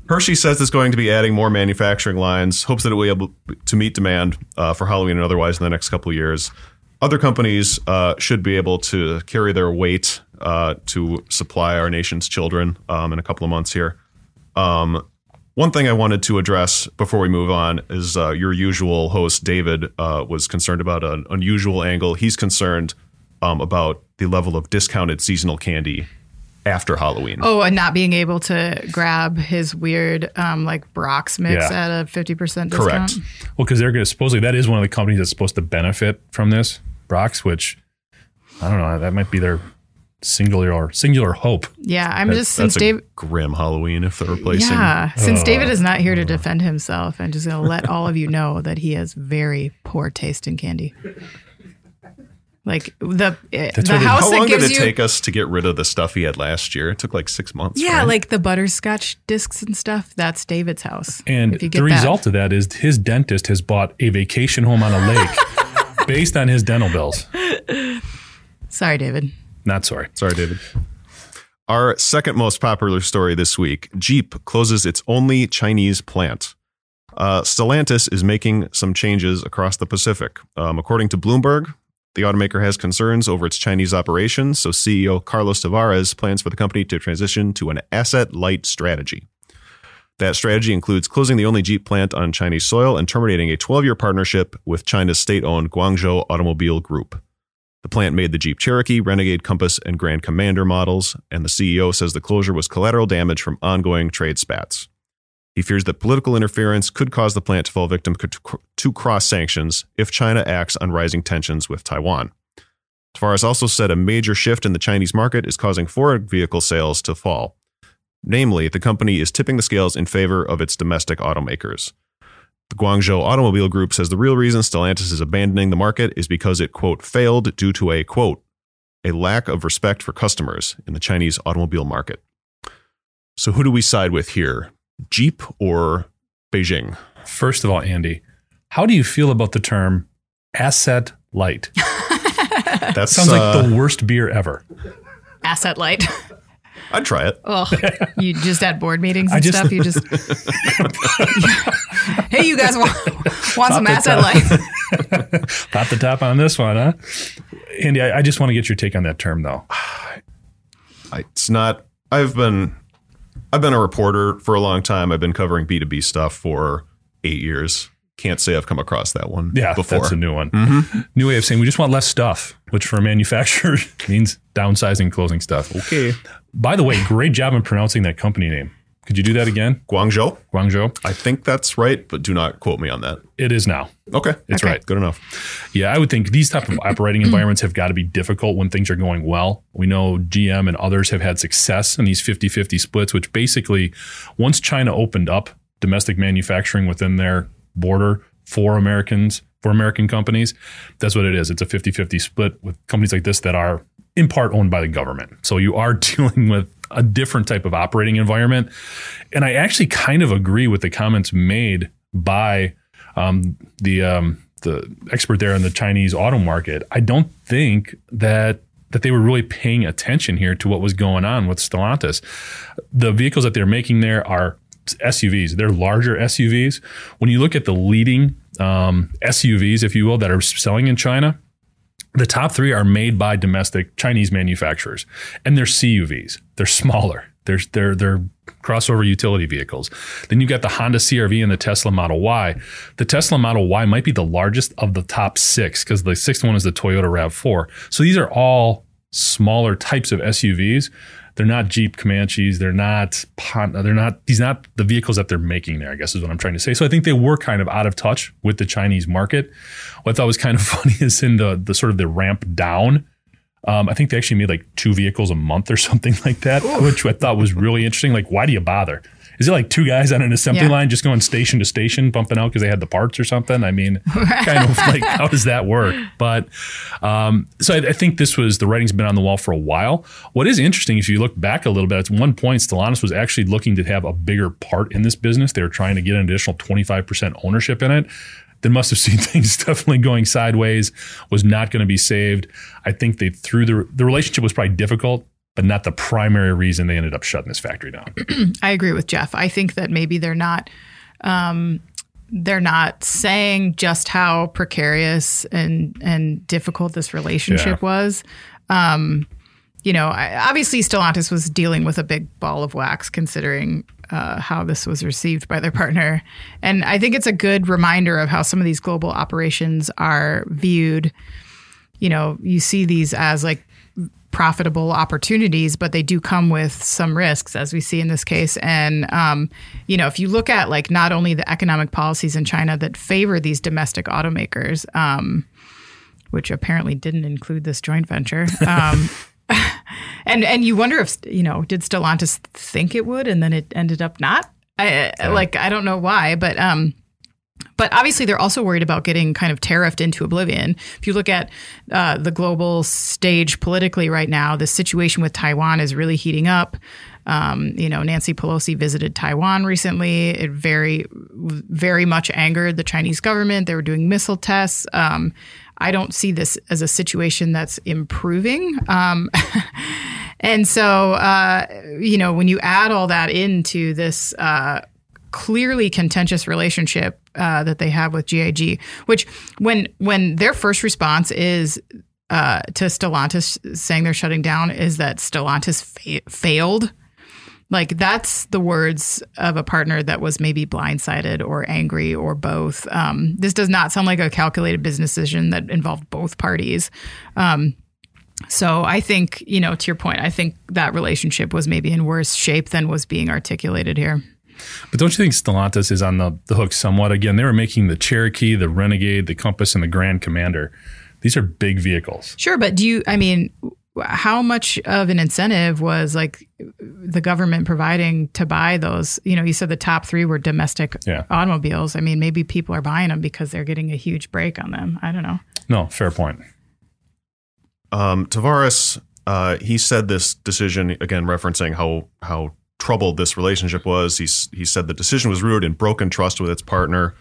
Hershey says it's going to be adding more manufacturing lines. Hopes that it will be able to meet demand uh, for Halloween and otherwise in the next couple of years. Other companies uh, should be able to carry their weight uh, to supply our nation's children um, in a couple of months here. Um, one thing I wanted to address before we move on is uh, your usual host, David, uh, was concerned about an unusual angle. He's concerned um, about the level of discounted seasonal candy after Halloween. Oh, and not being able to grab his weird um like Brach's mix Yeah. at a fifty percent discount. Correct. Well, because they're going to supposedly that is one of the companies that's supposed to benefit from this, Brach's, which I don't know. That might be their singular singular hope. Yeah, I'm just since David. grim Halloween if they're replacing. Yeah, since Oh. David is not here to defend himself, I'm just to let all of you know that he has very poor taste in candy. Like the eh, the what it- house How that long did it you take us to get rid of the stuff he had last year? It took like six months. yeah, right? like the butterscotch discs and stuff. That's David's house. And the get that. result of that is his dentist has bought a vacation home on a lake [laughs] based on his dental bills. Sorry, David. Not sorry. Sorry, David. Our second most popular story this week Jeep closes its only Chinese plant. Uh, Stellantis is making some changes across the Pacific. Um, according to Bloomberg, the automaker has concerns over its Chinese operations, so CEO Carlos Tavares plans for the company to transition to an asset light strategy. That strategy includes closing the only Jeep plant on Chinese soil and terminating a 12 year partnership with China's state owned Guangzhou Automobile Group. The plant made the Jeep Cherokee, Renegade Compass, and Grand Commander models, and the CEO says the closure was collateral damage from ongoing trade spats. He fears that political interference could cause the plant to fall victim to cross sanctions if China acts on rising tensions with Taiwan. Tavares also said a major shift in the Chinese market is causing Ford vehicle sales to fall. Namely, the company is tipping the scales in favor of its domestic automakers. The Guangzhou Automobile Group says the real reason Stellantis is abandoning the market is because it, quote, failed due to a, quote, a lack of respect for customers in the Chinese automobile market. So who do we side with here? Jeep or Beijing? First of all, Andy, how do you feel about the term asset light? [laughs] That Sounds like uh, the worst beer ever. asset light. [laughs] I'd try it. Oh, you just at board meetings and just- stuff. You just, [laughs] hey, you guys want, want some the asset top. light? [laughs] Pop the top on this one, huh? Andy, I, I just want to get your take on that term, though. It's not. I've been. I've been a reporter for a long time. I've been covering B two B stuff for eight years. Can't say I've come across that one Yeah, before. that's a new one. Mm-hmm. New way of saying we just want less stuff, which for a manufacturer [laughs] means downsizing, closing stuff. okay. By the way, great job in pronouncing that company name. Could you do that again? Guangzhou. Guangzhou? I think that's right, but do not quote me on that. It is now. Okay, It's Okay. right. Good enough. Yeah, I would think these type of operating environments have got to be difficult when things are going well. We know GM and others have had success in these 50-50 splits, which basically once China opened up domestic manufacturing within their border for Americans, for American companies, that's what it is. It's a 50-50 split with companies like this that are in part owned by the government. So you are [laughs] dealing with a different type of operating environment. And I actually kind of agree with the comments made by um, the um, the expert there in the Chinese auto market. I don't think that that they were really paying attention here to what was going on with Stellantis. The vehicles that they're making there are SUVs. They're larger SUVs. When you look at the leading um, SUVs, if you will, that are selling in China, the top three are made by domestic Chinese manufacturers, and they're CUVs. They're smaller. They're they're they're crossover utility vehicles. Then you've got the Honda CRV and the Tesla Model Y. The Tesla Model Y might be the largest of the top six because the sixth one is the Toyota Rav4. So these are all smaller types of SUVs. They're not Jeep Comanches. They're not they're not these not the vehicles that they're making there. I guess is what I'm trying to say. So I think they were kind of out of touch with the Chinese market. What I thought was kind of [laughs] funny is in the the sort of the ramp down. Um, I think they actually made like two vehicles a month or [laughs] something like that, which I thought was really interesting. Like, why do you bother? Is it like two guys on an assembly Yeah. line just going station to station, bumping out because they had the parts or something? I mean, [laughs] kind of like how does that work? But um, so I, I think this was the writing's been on the wall for a while. What is interesting, if you look back a little bit, at one point Stellantis was actually looking to have a bigger part in this business. They were trying to get an additional twenty five percent ownership in it. They must have [laughs] seen things definitely going sideways. Was not going to be saved. I think they threw the the relationship was probably difficult, but not the primary reason they ended up shutting this factory down. [clears throat] I agree with Jeff. I think that maybe they're not um, they're not saying just how precarious and and difficult this relationship Yeah. was. Um, you know, I, obviously Stellantis was dealing with a big ball of wax, considering uh, how this was received by their partner. And I think it's a good reminder of how some of these global operations are viewed. You know, you see these as like profitable opportunities, but they do come with some risks, as we see in this case. And um, you know, if you look at like not only the economic policies in China that favor these domestic automakers, um, which apparently didn't include this joint venture. Um, [laughs] and and you wonder if you know did Stellantis think it would, and then it ended up not. I, Like I don't know why, but um, but obviously they're also worried about getting kind of tariffed into oblivion. If you look at uh, the global stage politically right now, the situation with Taiwan is really heating up. Um, you know, Nancy Pelosi visited Taiwan recently. It very, very much angered the Chinese government. They were doing missile tests. Um, I don't see this as a situation that's improving. Um, [laughs] and so, uh, you know, when you add all that into this uh, clearly contentious relationship uh, that they have with GAC, which when when their first response is uh, to Stellantis saying they're shutting down, is that Stellantis fa- failed. Like that's the words of a partner that was maybe blindsided or angry or both. Um, this does not sound like a calculated business decision that involved both parties. Um, so I think, you know, to your point, I think that relationship was maybe in worse shape than was being articulated here. But don't you think Stellantis is on the, the hook somewhat? Again, they were making the Cherokee, the Renegade, the Compass, and the Grand Commander. These are big vehicles. Sure, but do you? I mean, how much of an incentive was like the government providing to buy those? You know, you said the top three were domestic Yeah. automobiles. I mean, maybe people are buying them because they're getting a huge break on them. I don't know. No, fair point. Um, Tavares, uh, he said this decision again, referencing how how troubled this relationship was. He's he said the decision was rooted in broken trust with its partner,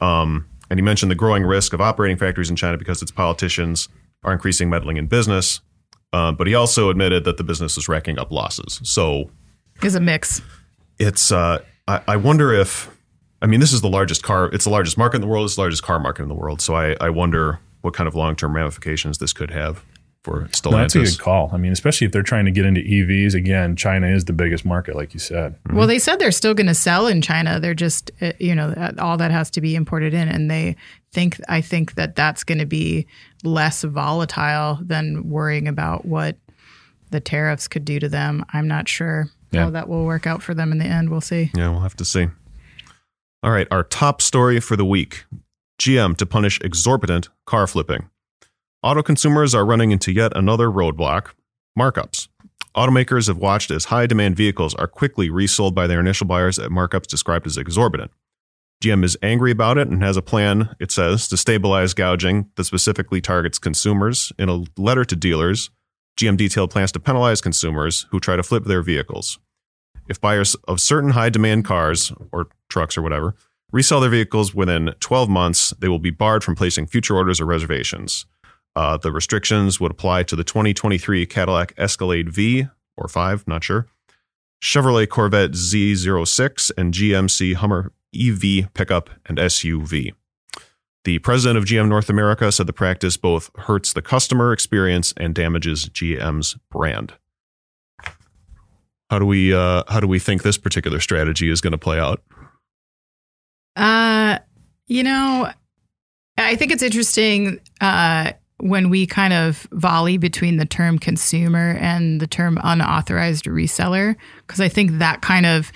um, and he mentioned the growing risk of operating factories in China because its politicians are increasing meddling in business. Uh, but he also admitted that the business is racking up losses. So Is a mix. it's uh, I, I wonder if I mean this is the largest car it's the largest market in the world it's the largest car market in the world so I, I wonder what kind of long-term ramifications this could have for No, that's a good call. I mean, especially if they're trying to get into EVs. Again, China is the biggest market, like you said. Well, they said they're still going to sell in China. They're just, uh, you know, all that has to be imported in, and they think. I think that that's going to be less volatile than worrying about what the tariffs could do to them. I'm not sure Yeah. how that will work out for them in the end. We'll see. Yeah, we'll have to see. All right, our top story for the week GM to punish exorbitant car flipping. Auto consumers are running into yet another roadblock markups. Automakers have watched as high demand vehicles are quickly resold by their initial buyers at markups described as exorbitant. GM is angry about it and has a plan, it says, to stabilize gouging that specifically targets consumers. In a letter to dealers, GM detailed plans to penalize consumers who try to flip their vehicles. If buyers of certain high demand cars or trucks or whatever resell their vehicles within 12 months, they will be barred from placing future orders or reservations. Uh, the restrictions would apply to the 2023 Cadillac Escalade V or 5, not sure, Chevrolet Corvette Z06, and GMC Hummer EV pickup and SUV. The president of GM North America said the practice both hurts the customer experience and damages GM's brand. How do we uh, how do we think this particular strategy is going to play out? Uh, you know, I think it's interesting uh, when we kind of volley between the term consumer and the term unauthorized reseller, because I think that kind of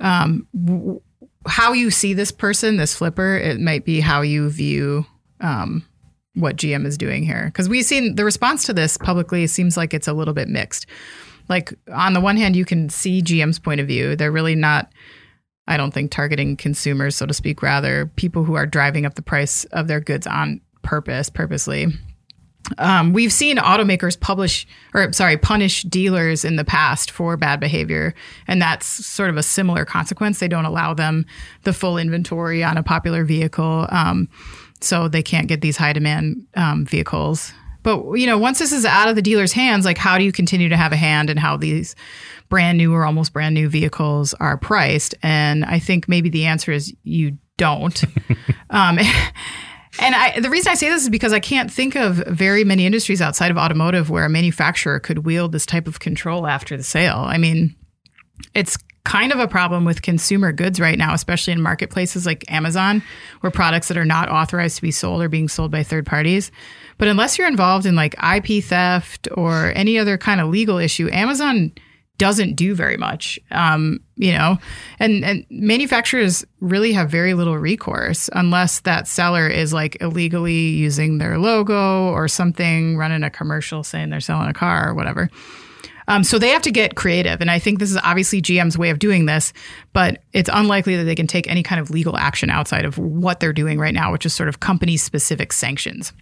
um, w- how you see this person, this flipper, it might be how you view um, what GM is doing here. Because we've seen the response to this publicly seems like it's a little bit mixed. Like on the one hand, you can see GM's point of view; they're really not I don't think targeting consumers, so to speak, rather people who are driving up the price of their goods on purpose, purposely. Um, we've seen automakers publish or sorry punish dealers in the past for bad behavior, and that's sort of a similar consequence. They don't allow them the full inventory on a popular vehicle, um, so they can't get these high demand um, vehicles. But you know, once this is out of the dealer's hands, like how do you continue to have a hand in how these brand new or almost brand new vehicles are priced? And I think maybe the answer is you don't. [laughs] um, and I, the reason I say this is because I can't think of very many industries outside of automotive where a manufacturer could wield this type of control after the sale. I mean, it's kind of a problem with consumer goods right now, especially in marketplaces like Amazon, where products that are not authorized to be sold are being sold by third parties. But unless you're involved in like IP theft or any other kind of legal issue, Amazon doesn't do very much. Um, you know, and and manufacturers really have very little recourse unless that seller is like illegally using their logo or something, running a commercial saying they're selling a car or whatever. Um, so they have to get creative. And I think this is obviously GM's way of doing this, but it's unlikely that they can take any kind of legal action outside of what they're doing right now, which is sort of company specific sanctions.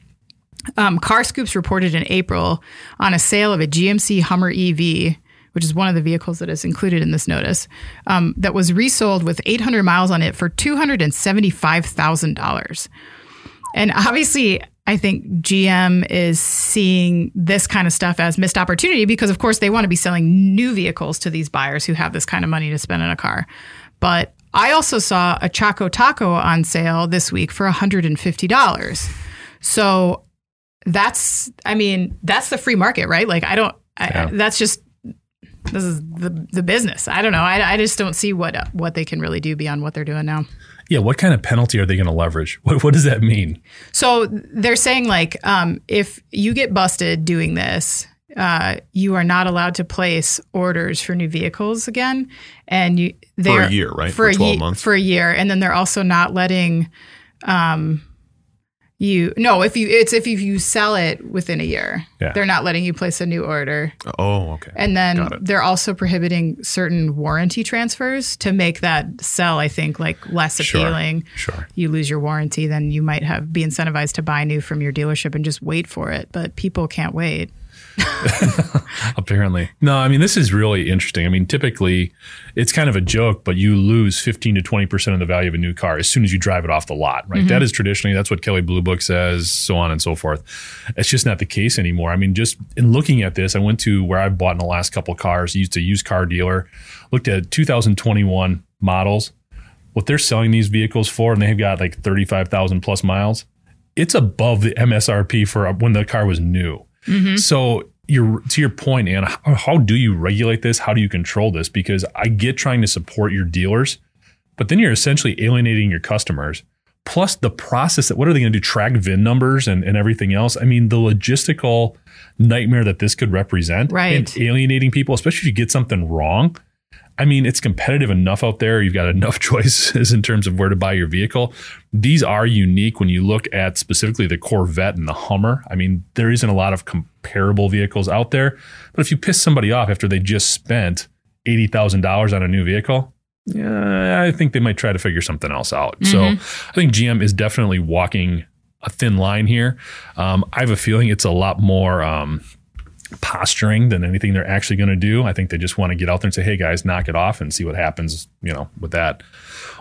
Um, Carscoops reported in April on a sale of a GMC Hummer EV, which is one of the vehicles that is included in this notice, um, that was resold with 800 miles on it for $275,000. And obviously, I think GM is seeing this kind of stuff as missed opportunity because, of course, they want to be selling new vehicles to these buyers who have this kind of money to spend on a car. But I also saw a Choco Taco on sale this week for $150. So that's, I mean, that's the free market, right? Like, I don't, Yeah. I, that's just, this is the, the business. I don't know. I, I just don't see what, what they can really do beyond what they're doing now. Yeah, what kind of penalty are they going to leverage? What, what does that mean? So they're saying like, um, if you get busted doing this, uh, you are not allowed to place orders for new vehicles again, and you they're a year, right? For, For a 12 ye- months. For a year, and then they're also not letting um, you. No, if you it's if you, you sell it within a year, Yeah. they're not letting you place a new order. Oh, okay. And then they're also prohibiting certain warranty transfers to make that sell, I think, like less appealing Sure. appealing Sure. you lose your warranty, then you might have be incentivized to buy new from your dealership and just wait for it. But people can't wait. [laughs] Apparently. No, I mean, this is really interesting. I mean, typically it's kind of a joke, but you lose 15 to 20% of the value of a new car as soon as you drive it off the lot, right? Mm-hmm. That is traditionally, that's what Kelley Blue Book says, so on and so forth. It's just not the case anymore. I mean, just in looking at this, I went to where I've bought in the last couple of cars, used a used car dealer, looked at 2021 models, what they're selling these vehicles for, and they've got like 35,000 plus miles. It's above the MSRP for uh, when the car was new. Mm-hmm. So you're to your point, Anna. How, how do you regulate this? How do you control this? Because I get trying to support your dealers, but then you're essentially alienating your customers. Plus the process that what are they going to do? Track VIN numbers and, and everything else. I mean, the logistical nightmare that this could represent Right. and alienating people, especially if you get something wrong. I mean, it's competitive enough out there. You've got [laughs] enough choices in terms of where to buy your vehicle. These are unique when you look at specifically the Corvette and the Hummer. I mean, there isn't a lot of comparable vehicles out there. But if you piss somebody off after they just spent $80,000 on a new vehicle, yeah, I think they might try to figure something else out. So I think GM is definitely walking a thin line here. Um, I have a feeling it's a lot more um, posturing than anything they're actually going to do. I think they just want to get out there and say, "Hey guys, knock it off and see what happens." You know, with that.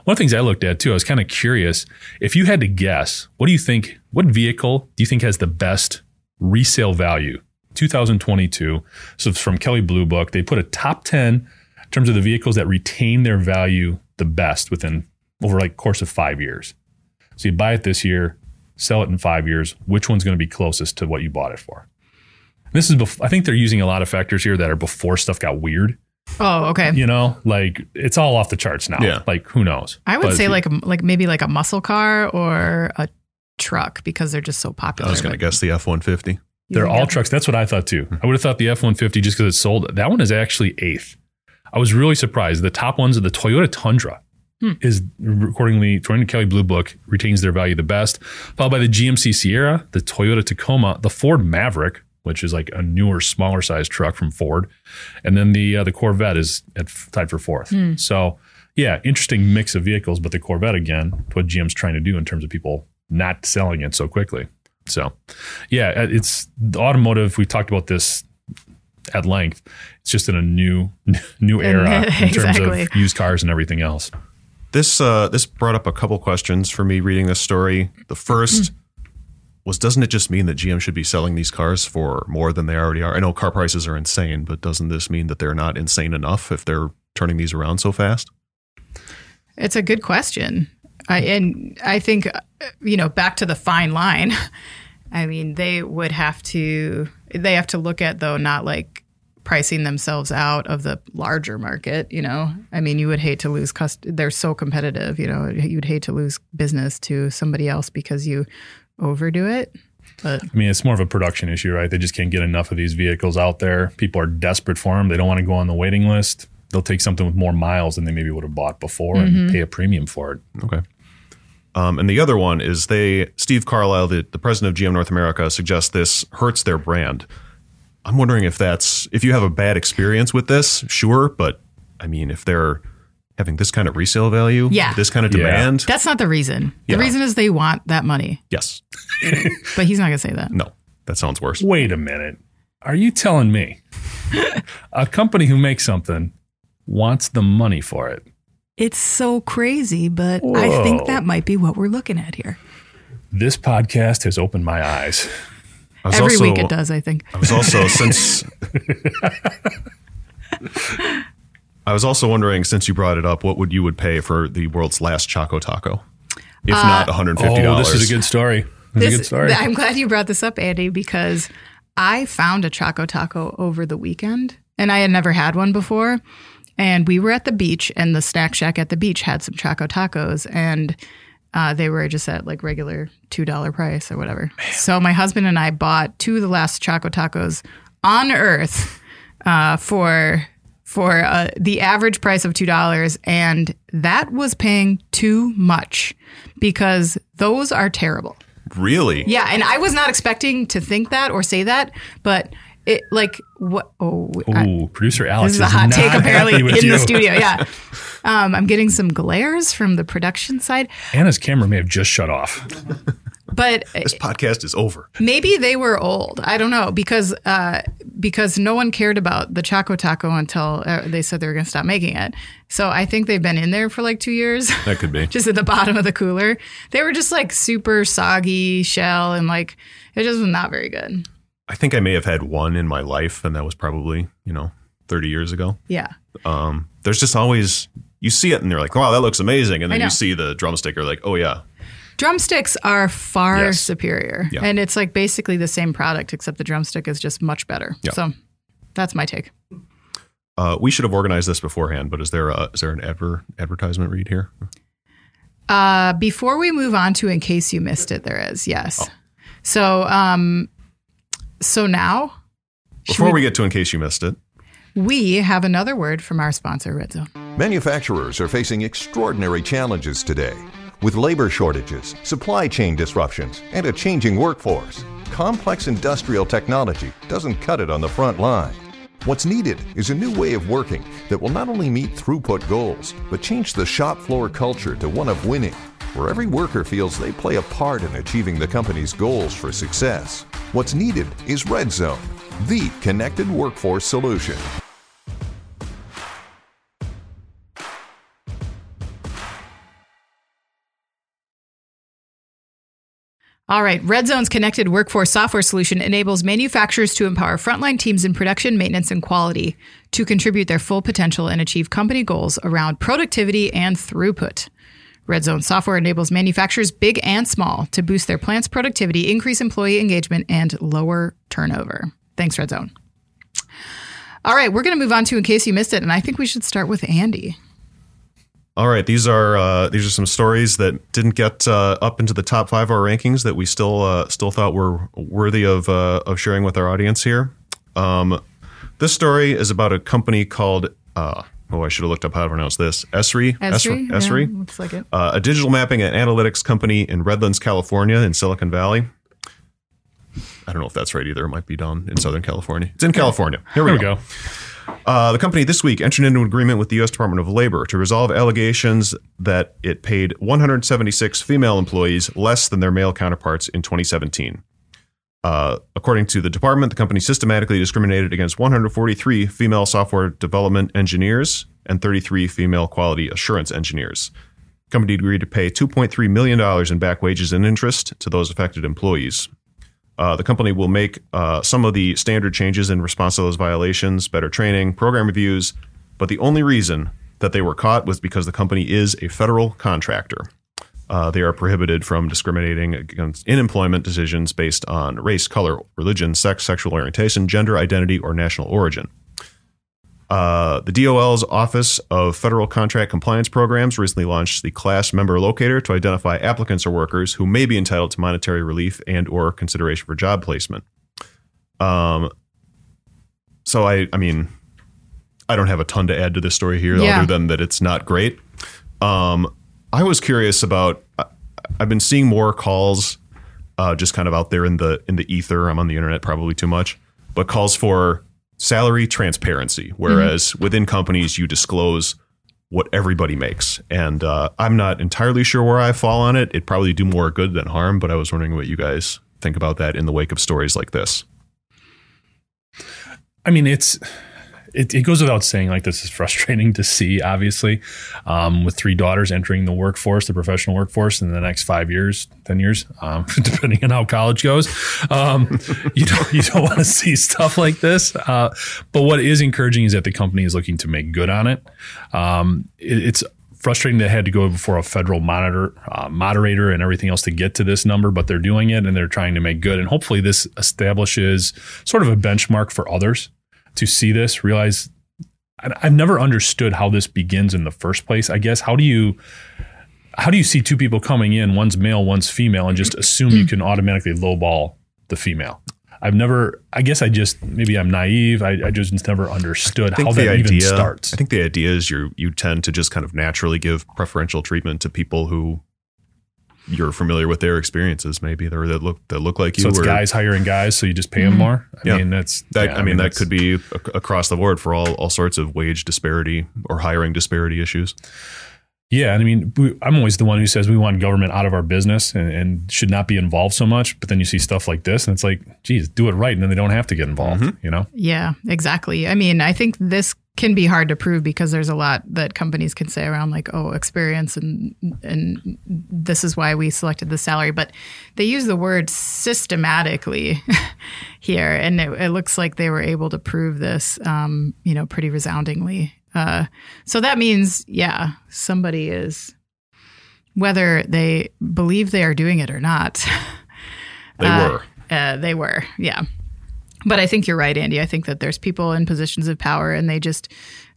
One of the things I looked at too, I was kind of curious. If you had to guess, what do you think? What vehicle do you think has the best resale value? 2022. So it's from Kelley Blue Book. They put a top 10 in terms of the vehicles that retain their value the best within over like course of five years. So you buy it this year, sell it in five years. Which one's going to be closest to what you bought it for? This is, bef- I think they're using a lot of factors here that are before stuff got weird. Oh, okay. You know, like it's all off the charts now. Yeah. Like who knows? I would But say like like maybe like a muscle car or a truck because they're just so popular. I was going to guess the F one fifty. They're all trucks. That's what I thought too. I would have thought the F one fifty just because it's sold. That one is actually eighth. I was really surprised. The top ones are the Toyota Tundra. Hmm. Is accordingly, according to Kelley Blue Book, retains their value the best, followed by the GMC Sierra, the Toyota Tacoma, the Ford Maverick, which is like a newer, smaller size truck from Ford, and then the uh, the Corvette is at tied for fourth. Hmm. So, yeah, interesting mix of vehicles, but the Corvette again, what GM's trying to do in terms of people not selling it so quickly. So, yeah, uh, it's the automotive. We talked about this at length. It's just in a new [laughs] new era [laughs] in terms of used cars and everything else. This uh, this brought up a couple questions for me reading this story. The first was, doesn't it just mean that GM should be selling these cars for more than they already are? I know car prices are insane, but doesn't this mean that they're not insane enough if they're turning these around so fast? It's a good question. I, and I think, uh, you know, back to the fine line. [laughs] I mean, they would have to, they have to look at, though, not like pricing themselves out of the larger market, you know? I mean, you would hate to lose, cust- they're so competitive, you know, you'd hate to lose business to somebody else because you overdo it. But I mean, it's more of a production issue, right? They just can't get enough of these vehicles out there. People are desperate for them. They don't want to go on the waiting list. They'll take something with more miles than they maybe would have bought before and pay a premium for it. Okay. Um, and the other one is they Steve Carlisle, the, the president of GM North America, suggests this hurts their brand. I'm wondering if that's if you have a bad experience with this, sure, but I mean, if they're having this kind of resale value, Yeah. this kind of Yeah. demand, that's not the reason. The Yeah. reason is they want that money. yes, [laughs] But he's not going to say that. no, that sounds worse. Wait a minute. Are you telling me [laughs] a company who makes something wants the money for it? It's so crazy, but I think that might be what we're looking at here. This podcast has opened my eyes. Every also, week it does, I think. I was also since [laughs] I was also wondering since you brought it up, what would you would pay for the world's last Choco Taco, if not 150 Oh, dollars? this is a good story. This, is a good story. I'm glad you brought this up, Andy, because I found a Choco Taco over the weekend and I had never had one before. And we were at the beach, and the snack shack at the beach had some Choco Tacos, and uh, they were just at like regular $2 price or whatever. So my husband and I bought two of the last Choco Tacos on earth uh, for for uh, the average price of two dollars, and that was paying too much because those are terrible. really Yeah, and I was not expecting to think that or say that, but it like what? Oh, I- producer Alex this is a hot not take apparently in with the studio. Yeah, [laughs] um, I'm getting some glares from the production side. Anna's camera may have just shut off. [laughs] But This podcast is over. maybe they were old. I don't know because uh, because no one cared about the Choco Taco until uh, they said they were going to stop making it. So I think they've been in there for like two years, That could be. [laughs] just at the bottom of the cooler. They were just like super soggy shell and like it just was not very good. I think I may have had one in my life, and that was probably you know 30 years ago. Yeah. Um, there's just always you see it and they're like, wow, that looks amazing, and then you see the drumstick, you're like, oh yeah, Drumsticks are far Yes. superior. Yeah. And it's like basically the same product, except the drumstick is just much better. Yeah. So that's my take. Uh, we should have organized this beforehand, but is there a, is there an adver, advertisement read here? Uh, before we move on to in case you missed it, there is, yes. So um so now should Before we get to in case you missed it, we have another word from our sponsor, Red Zone. Manufacturers are facing extraordinary challenges today. With labor shortages, supply chain disruptions, and a changing workforce, complex industrial technology doesn't cut it on the front line. What's needed is a new way of working that will not only meet throughput goals, but change the shop floor culture to one of winning, where every worker feels they play a part in achieving the company's goals for success. What's needed is Red Zone, the connected workforce solution. All right. Red Zone's connected workforce software solution enables manufacturers to empower frontline teams in production, maintenance, and quality to contribute their full potential and achieve company goals around productivity and throughput. Red Zone software enables manufacturers, big and small, to boost their plant's productivity, increase employee engagement, and lower turnover. Thanks, Red Zone. All right, we're going to move on to in case you missed it, and I think we should start with Andy. All right, these are uh, these are some stories that didn't get uh, up into the top five of our rankings that we still uh, still thought were worthy of uh, of sharing with our audience here. Um, this story is about a company called uh, oh I should have looked up how to pronounce this Esri Esri? Esri, Yeah, looks like it. uh, a digital mapping and analytics company in Redlands, California, in Silicon Valley. I don't know if that's right either. It might be down in Southern California. It's in California. Here we, There we go. Uh, the company this week entered into an agreement with the U.S. Department of Labor to resolve allegations that it paid 176 female employees less than their male counterparts in 2017. Uh, according to the department, the company systematically discriminated against 143 female software development engineers and 33 female quality assurance engineers. The company agreed to pay $2.3 million in back wages and interest to those affected employees. Uh, the company will make uh, some of the standard changes in response to those violations, better training, program reviews, but the only reason that they were caught was because the company is a federal contractor. Uh, they are prohibited from discriminating against in employment decisions based on race, color, religion, sex, sexual orientation, gender identity, or national origin. Uh, the DOL's Office of Federal Contract Compliance Programs recently launched the class member locator to identify applicants or workers who may be entitled to monetary relief and or consideration for job placement. Um, so I, I mean, I don't have a ton to add to this story here, Yeah. other than that it's not great. Um, I was curious about. I've been seeing more calls, uh, just kind of out there in the in the ether. I'm on the internet probably too much, but calls for salary transparency, whereas within companies you disclose what everybody makes. And uh, I'm not entirely sure where I fall on it. It'd probably do more good than harm, but I was wondering what you guys think about that in the wake of stories like this. I mean, it's it, it goes without saying. Like this is frustrating [laughs] to see. Obviously, um, with three daughters entering the workforce, the professional workforce, in the next five years, ten years, um, [laughs] depending on how college goes, um, [laughs] you don't you don't want to see stuff like this. Uh, but what is encouraging is that the company is looking to make good on it. Um, it it's frustrating it had to go before a federal monitor uh, moderator and everything else to get to this number, but they're doing it and they're trying to make good. And hopefully, this establishes sort of a benchmark for others to see this, realize I- I've never understood how this begins in the first place. I guess how do you how do you see two people coming in, one's male, one's female, and just assume you hmm. can automatically lowball the female? I've never. I guess I just maybe I'm naive. I, I just never understood how the that idea even starts. I think the idea is you you tend to just kind of naturally give preferential treatment to people who you're familiar with their experiences, maybe or that look that look like you. so it's or- guys hiring guys, so you just pay them mm-hmm. more. I Yeah. mean, that's That, yeah, I mean, that could be across the board for all, all sorts of wage disparity or hiring disparity issues. Yeah, and I mean, we, I'm always the one who says we want government out of our business and, and should not be involved so much. But then you see stuff like this, and it's like, geez, do it right, and then they don't have to get involved. Mm-hmm. You know? Yeah, exactly. I mean, I think this can be hard to prove because there's a lot that companies can say around like, oh, experience and and this is why we selected the salary. But they use the word systematically [laughs] here, and it, it looks like they were able to prove this, um, you know, pretty resoundingly. Uh, so that means, yeah, somebody is whether they believe they are doing it or not. [laughs] They Uh, were. Uh, they were, yeah. But I think you're right, Andy. I think that there's people in positions of power, and they just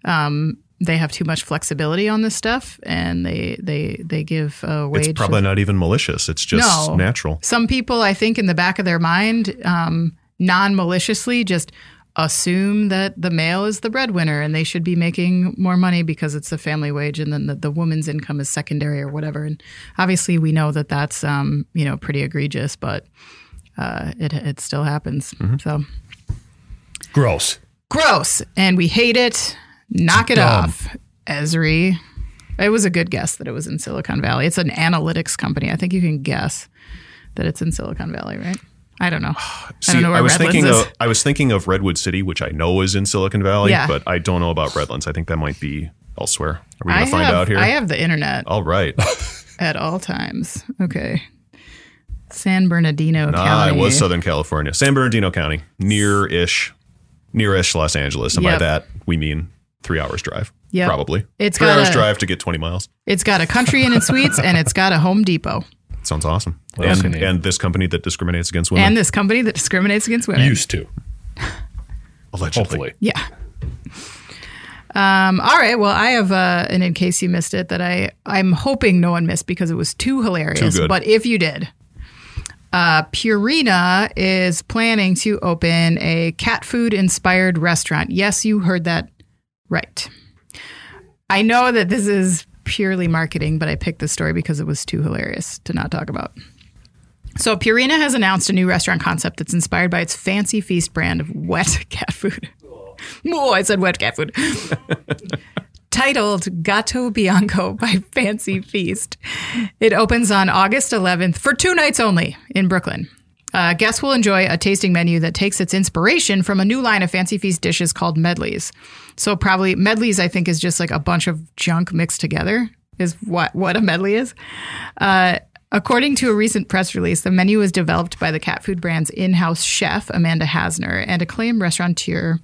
um, they have too much flexibility on this stuff, and they they they give a wage. It's probably not even malicious. It's just No. natural. Some people, I think, in the back of their mind, um, non maliciously, just assume that the male is the breadwinner and they should be making more money because it's the family wage and then the, the woman's income is secondary or whatever. And obviously, we know that that's um, you know pretty egregious, but uh, it it still happens. So Gross. gross, and we hate it. Knock it dumb. off, Esri. It was a good guess that it was in Silicon Valley. It's an analytics company. I think you can guess that it's in Silicon Valley, right? I don't know. I See, don't know where was Redlands thinking is. of I was thinking of Redwood City, which I know is in Silicon Valley, Yeah. but I don't know about Redlands. I think that might be elsewhere. Are we going to find have, out here? I have the internet All right. [laughs] at all times. Okay. San Bernardino Ah, County. it was Southern California, San Bernardino County, near-ish, near-ish Los Angeles, and by Yep. that we mean three hours drive, Yep. probably. It's three got hours a- drive to get twenty miles. It's got a country inn and suites, and it's got a Home Depot, Sounds awesome. What and, you and this company that discriminates against women, and this company that discriminates against women. Used to, [laughs] allegedly. hopefully. Yeah. Um, all right. Well, I have, uh, and in case you missed it, that I I'm hoping no one missed because it was too hilarious. Too good. But if you did, uh, Purina is planning to open a cat food inspired restaurant. Yes, you heard that right. I know that this is purely marketing, but I picked this story because it was too hilarious to not talk about. So, Purina has announced a new restaurant concept that's inspired by its Fancy Feast brand of wet [laughs] cat food. [laughs] Oh, I said wet cat food. [laughs] Titled Gatto Bianco [laughs] by Fancy Feast. It opens on August 11th for two nights only in Brooklyn. Uh, guests will enjoy a tasting menu that takes its inspiration from a new line of Fancy Feast dishes called medleys. So probably medleys, I think, is just like a bunch of junk mixed together. Is what what a medley is. Uh, according to a recent press release, the menu was developed by the cat food brand's in-house chef Amanda Hassner and acclaimed restaurateur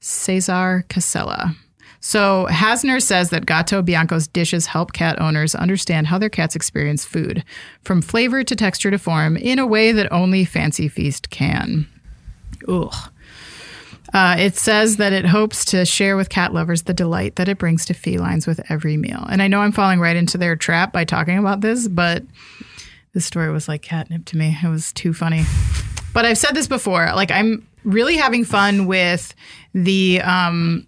Cesar Casella. So Hassner says that Gatto Bianco's dishes help cat owners understand how their cats experience food, from flavor to texture to form, in a way that only Fancy Feast can. Ugh. Uh, it says that it hopes to share with cat lovers the delight that it brings to felines with every meal. And I know I'm falling right into their trap by talking about this, but this story was like catnip to me. It was too funny. But I've said this before. Like I'm really having fun with the um,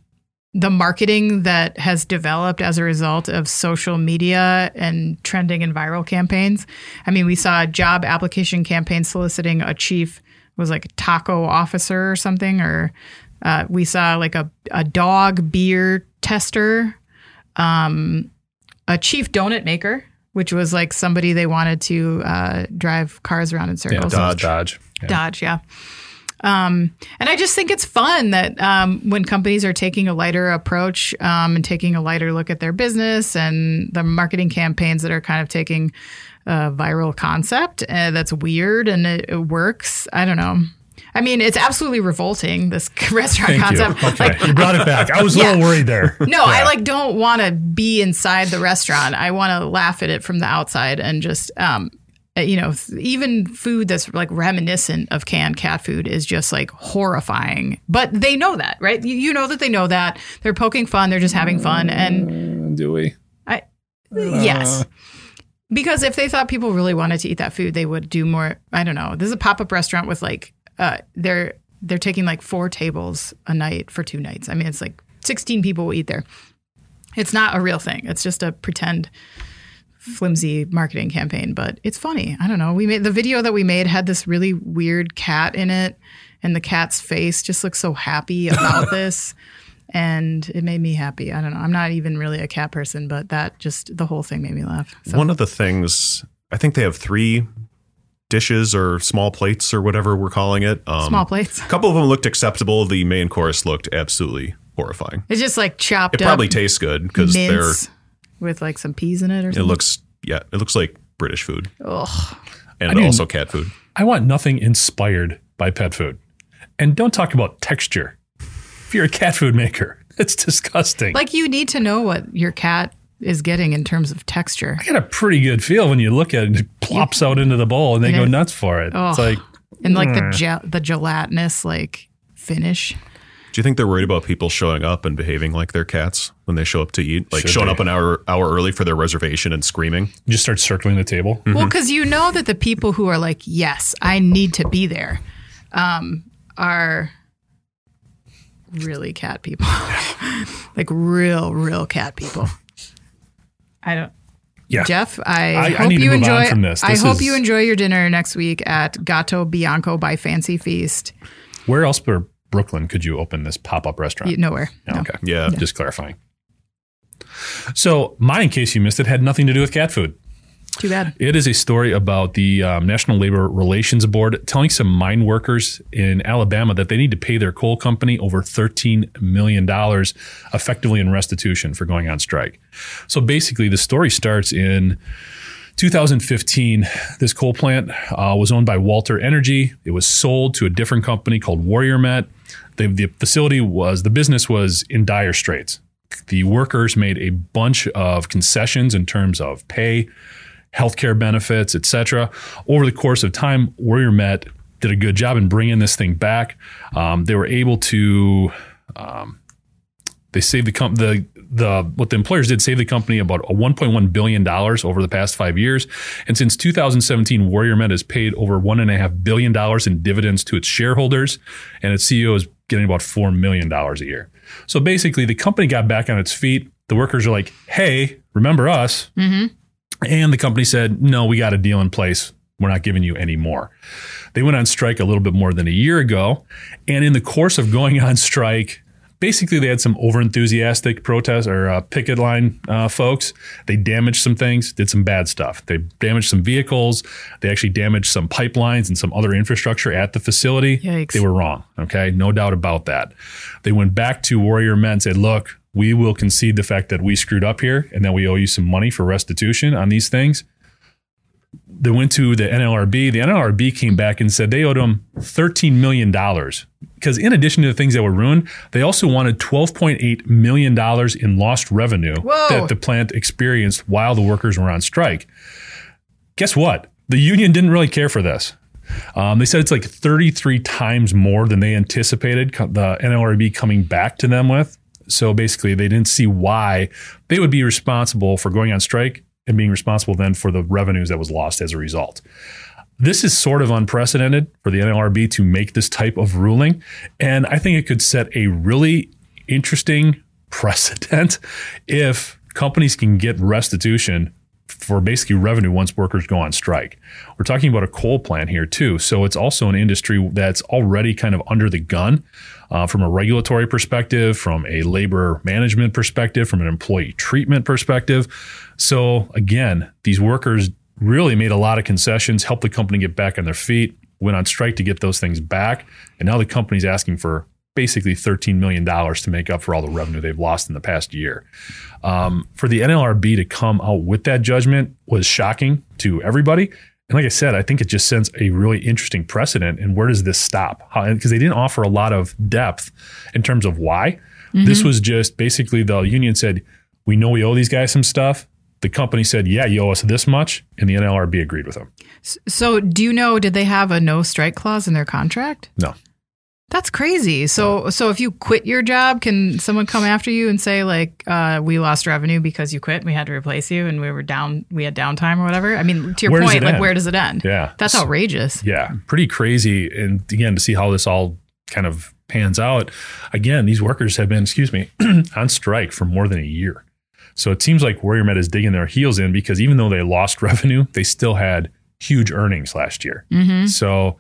the marketing that has developed as a result of social media and trending and viral campaigns. I mean, we saw a job application campaign soliciting a chief was like taco officer or something, or uh, we saw like a, a dog beer tester, um, a chief donut maker, which was like somebody they wanted to uh, drive cars around in Yeah, circles. Dodge. Dodge. Yeah. Dodge, yeah. Um, and I just think it's fun that um, when companies are taking a lighter approach um, and taking a lighter look at their business and the marketing campaigns that are kind of taking a viral concept uh, that's weird and it, it works. I don't know. I mean, it's absolutely revolting, this [laughs] restaurant Thank you. concept. Okay, you brought it back. I was a little worried there. No, I like don't want to be inside the restaurant. I want to laugh at it from the outside and just, um, Uh, you know, even food that's like reminiscent of canned cat food is just like horrifying. But they know that, right? You, you know that they know that they're poking fun. They're just having fun, mm, and Do we? I, yes. Uh. Because if they thought people really wanted to eat that food, they would do more. I don't know. This is a pop up restaurant with like, uh, they're they're taking like four tables a night for two nights. I mean, it's like sixteen people will eat there. It's not a real thing. It's just a pretend flimsy marketing campaign, but it's funny. I don't know. We made the video that we made had this really weird cat in it, and the cat's face just looks so happy [laughs] about this. and it made me happy. I don't know. I'm not even really a cat person, but that just the whole thing made me laugh. So One of the things I think they have three dishes or small plates or whatever we're calling it. Um, small plates. A couple of them looked acceptable. The main course looked absolutely horrifying. It's just like chopped It probably tastes good because they're. Mince with like some peas in it or It something. looks yeah, it looks like British food Ugh. and didn't- also cat food. I want nothing inspired by pet food. And don't talk about texture. If you're a cat food maker, [laughs] it's disgusting. Like you need to know what your cat is getting in terms of texture. I get a pretty good feel when you look at it, it plops out into the bowl and they go Yeah. nuts for it. It's Oh. like, And like the mm. gel, the gelatinous like finish. Do you think they're worried about people showing up and behaving like their cats when they show up to eat? Like Should showing be. up an hour hour early for their reservation and screaming? You just start circling the table. Well, because you know that the people who are like, yes, I need to be there, um, are really cat people, [laughs] like real, real cat people. I don't. Yeah. Jeff, I, I hope need to you move on enjoy. from this. I hope is- you enjoy your dinner next week at Gatto Bianco by Fancy Feast. Where else for Brooklyn could you open this pop up restaurant? Nowhere. No. Okay. Yeah. Just clarifying. So, mine, in case you missed it, had nothing to do with cat food. Too bad. It is a story about the um, National Labor Relations Board telling some mine workers in Alabama that they need to pay their coal company over $13 million effectively in restitution for going on strike. So basically, the story starts in 2015. This coal plant uh, was owned by Walter Energy. It was sold to a different company called Warrior Met. The, the facility was, the business was in dire straits. The workers made a bunch of concessions in terms of pay, healthcare benefits, etc. Over the course of time, Warrior Met did a good job in bringing this thing back. Um, they were able to, um, they saved the com- the the what the employers did save the company about a 1.1 billion dollars over the past five years, and since 2017, Warrior Met has paid over one and a half billion dollars in dividends to its shareholders, and its CEO is getting about four million dollars a year. So basically, the company got back on its feet. The workers are like, "Hey, remember us?" Mm-hmm. And the company said, no, we got a deal in place. We're not giving you any more. They went on strike a little bit more than a year ago. And in the course of going on strike, basically they had some overenthusiastic protest or uh, picket line uh, folks. They damaged some things, did some bad stuff. They damaged some vehicles. They actually damaged some pipelines and some other infrastructure at the facility. Yikes. They were wrong. Okay. No doubt about that. They went back to Warrior Met and said, look, we will concede the fact that we screwed up here and that we owe you some money for restitution on these things. They went to the NLRB. The NLRB came back and said they owed them $13 million. Because in addition to the things that were ruined, they also wanted $12.8 million in lost revenue Whoa. that the plant experienced while the workers were on strike. Guess what? The union didn't really care for this. Um, they said it's like 33 times more than they anticipated the NLRB coming back to them with. So basically, they didn't see why they would be responsible for going on strike and being responsible then for the revenues that was lost as a result. This is sort of unprecedented for the NLRB to make this type of ruling. And I think it could set a really interesting [laughs] precedent if companies can get restitution for basically revenue once workers go on strike. We're talking about a coal plant here too, so it's also an industry that's already kind of under the gun uh, from a regulatory perspective, from a labor management perspective, from an employee treatment perspective. So again, these workers really made a lot of concessions, helped the company get back on their feet, went on strike to get those things back, and now the company's asking for basically $13 million to make up for all the revenue they've lost in the past year. Um, for the NLRB to come out with that judgment was shocking to everybody. And like I said, I think it just sends a really interesting precedent. And where does this stop? Because they didn't offer a lot of depth in terms of why. This was just basically the union said, We know we owe these guys some stuff. The company said, Yeah, you owe us this much. And the NLRB agreed with them. So, do you know? Did they have a no strike clause in their contract? No. That's crazy. So, so if you quit your job, can someone come after you and say like, uh, "We lost revenue because you quit. We had to replace you, and we were down. We had downtime or whatever." I mean, to your Where point, like, end? where does it end? Yeah. That's outrageous. Yeah, pretty crazy. And again, to see how this all kind of pans out, again, these workers have been, excuse me, [clears throat] on strike for more than a year. So it seems like Warrior Met is digging their heels in because even though they lost [laughs] revenue, they still had huge earnings last year. So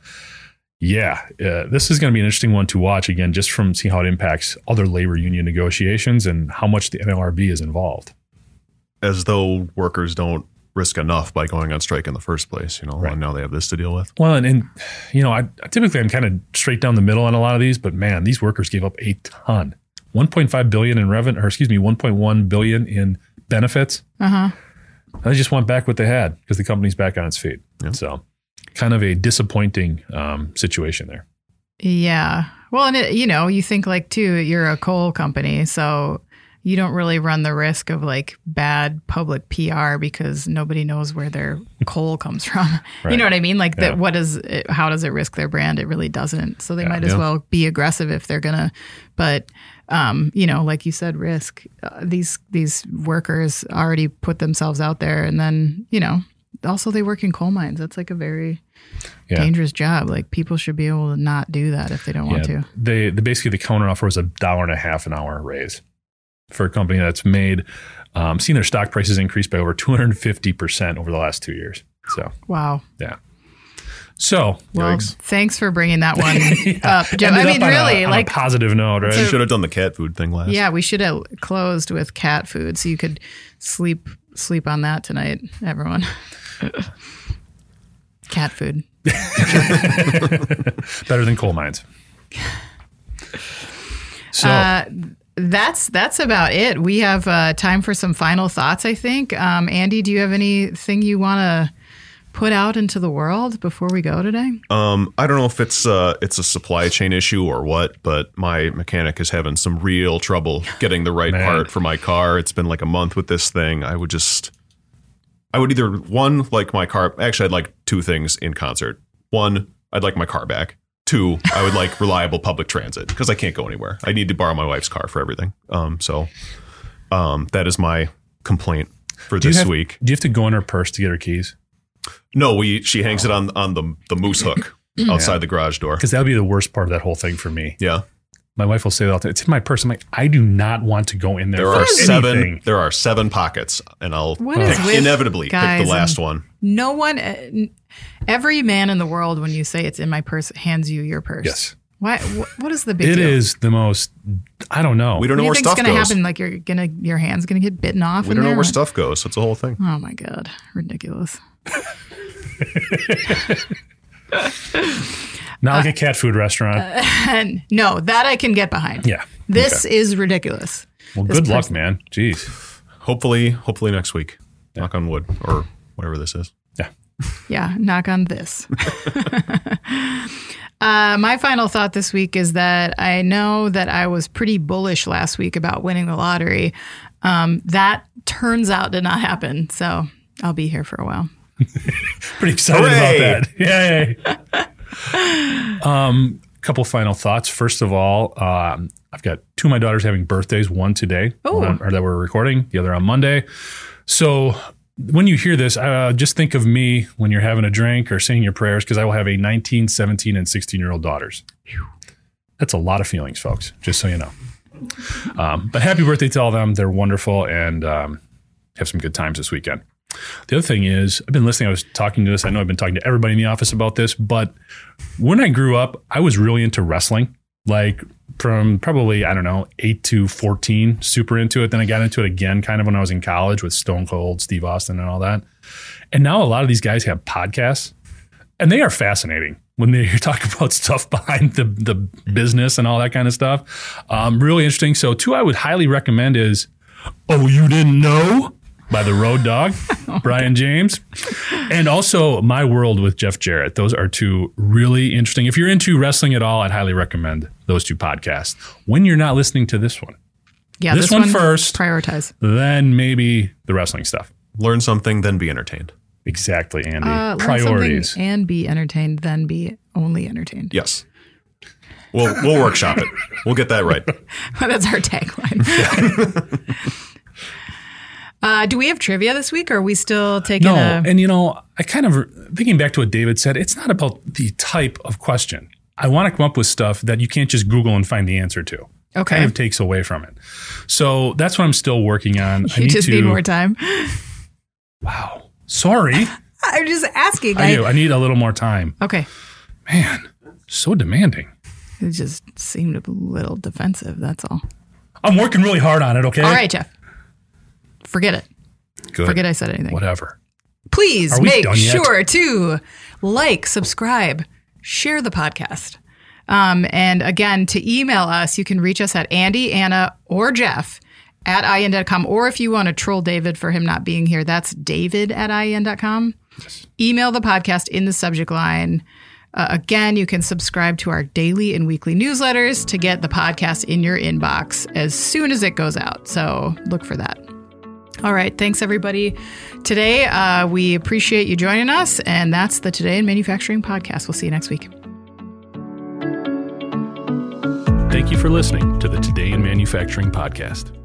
Yeah, uh, this is going to be an interesting one to watch again, just from seeing how it impacts other labor union negotiations and how much the NLRB is involved. As though workers don't risk enough by going on strike in the first place, you know, Right. and now they have this to deal with. Well, and, and you know, I typically I'm kind of straight down the middle on a lot of these, but man, these workers gave up a ton, 1.5 billion in revenue, or excuse me, 1.1 billion in benefits. Uh huh. They just want back what they had because the company's back on its feet. Yeah. So, kind of a disappointing um, situation there. Yeah. Well, and it, you know, you think like too, you're a coal company, so you don't really run the risk of like bad public PR because nobody knows where their [laughs] coal comes from. You know what I mean? Like Yeah. that. What does it, how does it risk their brand? It really doesn't. So they Yeah. might as Yeah. well be aggressive if they're gonna. But um, you know, like you said, risk. Uh, these these workers already put themselves out there, and then you know, also they work in coal mines. That's like a very Yeah. dangerous job. Like people should be able to not do that if they don't want to. they, basically the counter offer was a dollar and a half an hour raise for a company that's made um, seen their stock prices increase by over 250 percent over the last two years. So Wow. yeah. So Well, Yikes. thanks for bringing that one [laughs] up, Joe. ended I mean, up on a- really, on a like, positive note, right? You should have done the cat food thing last. yeah, we should have closed with cat food so you could sleep sleep on that tonight, everyone. [laughs] cat food. [laughs] Better than coal mines. So Uh, that's that's about it. We have uh, time for some final thoughts. I think. Um, Andy, do you have anything you want to put out into the world before we go today? Um, I don't know if it's uh, it's a supply chain issue or what, but my mechanic is having some real trouble getting the right part for my car. It's been like a month with this thing. I would just, I would either one like my car. Actually, I'd like two things in concert. One, I'd like my car back. Two, I would like reliable public transit because I can't go anywhere. I need to borrow my wife's car for everything. Um, so, um, that is my complaint for do this have- week. do you have to go in her purse to get her keys? No, we she hangs it on on the the moose hook [clears throat] outside the garage door. Because that would be the worst part of that whole thing for me. Yeah. My wife will say that all the time. It's in my purse. I'm like, I do not want to go in there. There for are seven. anything. There are seven pockets, and I'll What pick- with inevitably guys pick the last and- one. No one, uh, n- every man in the world, when you say it's in my purse, hands you your purse. Yes. Why? Wh- what is the big It deal? is the most. I don't know. We don't What know do you where think's stuff gonna goes. happen? Like you're gonna, your hand's gonna get bitten off. We in don't know there? where stuff goes. That's the whole thing. Oh my god, ridiculous. Not Uh, like a cat food restaurant. And [laughs] no, that I can get behind. yeah. This is ridiculous. Well, this good luck, man. Jeez. Hopefully, hopefully next week. Knock on wood, or whatever this is. Yeah. Yeah, knock on this. [laughs] uh, my final thought this week is that I know that I was pretty bullish last week about winning the lottery. Um, that turns out did not happen. So I'll be here for a while. [laughs] Pretty excited Hooray! about that. [laughs] Yay. um, couple final thoughts. First of all, um, I've got two of my daughters having birthdays. One today, Oh. one, or that we're recording. The other on Monday. So when you hear this, uh, just think of me when you're having a drink or saying your prayers, because I will have a 19, 17, and 16 year old daughters. That's a lot of feelings, folks. Just so you know. Um, but happy birthday to all of them. They're wonderful and um, have some good times this weekend. The other thing is, I've been listening. I was talking to this. I know I've been talking to everybody in the office about this, but when I grew up, I was really into wrestling. Like from probably, I don't know, eight to 14, super into it. Then I got into it again kind of when I was in college with Stone Cold, Steve Austin, and all that. And now a lot of these guys have podcasts and they are fascinating when they [laughs] talk about stuff behind the, the business and all that kind of stuff. Um, really interesting. So, two I would highly recommend is Oh, You Didn't Know by the Road Dogg, [laughs] Brian James, and also My World with Jeff Jarrett. Those are two really interesting. If you're into wrestling at all, I'd highly recommend those two podcasts when you're not listening to this one. Yeah, This one first. Prioritize. Then maybe the wrestling stuff. Learn something, then be entertained. Exactly, Andy. Uh, Priorities. something and be entertained, then be only entertained. Yes. We'll we'll workshop it. We'll get that right. [laughs] That's our tagline. [laughs] uh, do we have trivia this week, or are we still taking No, a? and you know, I kind of thinking back to what David said. It's not about the type of question. I want to come up with stuff that you can't just Google and find the answer to. Okay. kind of takes away from it. So that's what I'm still working on. I need just to. need more time. Wow. Sorry, [laughs] I'm just asking. I do. I need a little more time. okay. Man, So demanding. It just seemed a little defensive. That's all. I'm working really hard on it, okay? All right, Jeff. Forget it. Good. Forget I said anything. Whatever. Please make sure to like, subscribe, share the podcast. Um, and again, to email us, you can reach us at Andy, Anna, or Jeff at IN.com. Or if you want to troll David for him not being here, that's David at IN.com. Email the podcast in the subject line. Uh, again, you can subscribe to our daily and weekly newsletters to get the podcast in your inbox as soon as it goes out. So look for that. All right. Thanks, everybody. Today, uh, we appreciate you joining us. And that's the Today in Manufacturing podcast. We'll see you next week. Thank you for listening to the Today in Manufacturing podcast.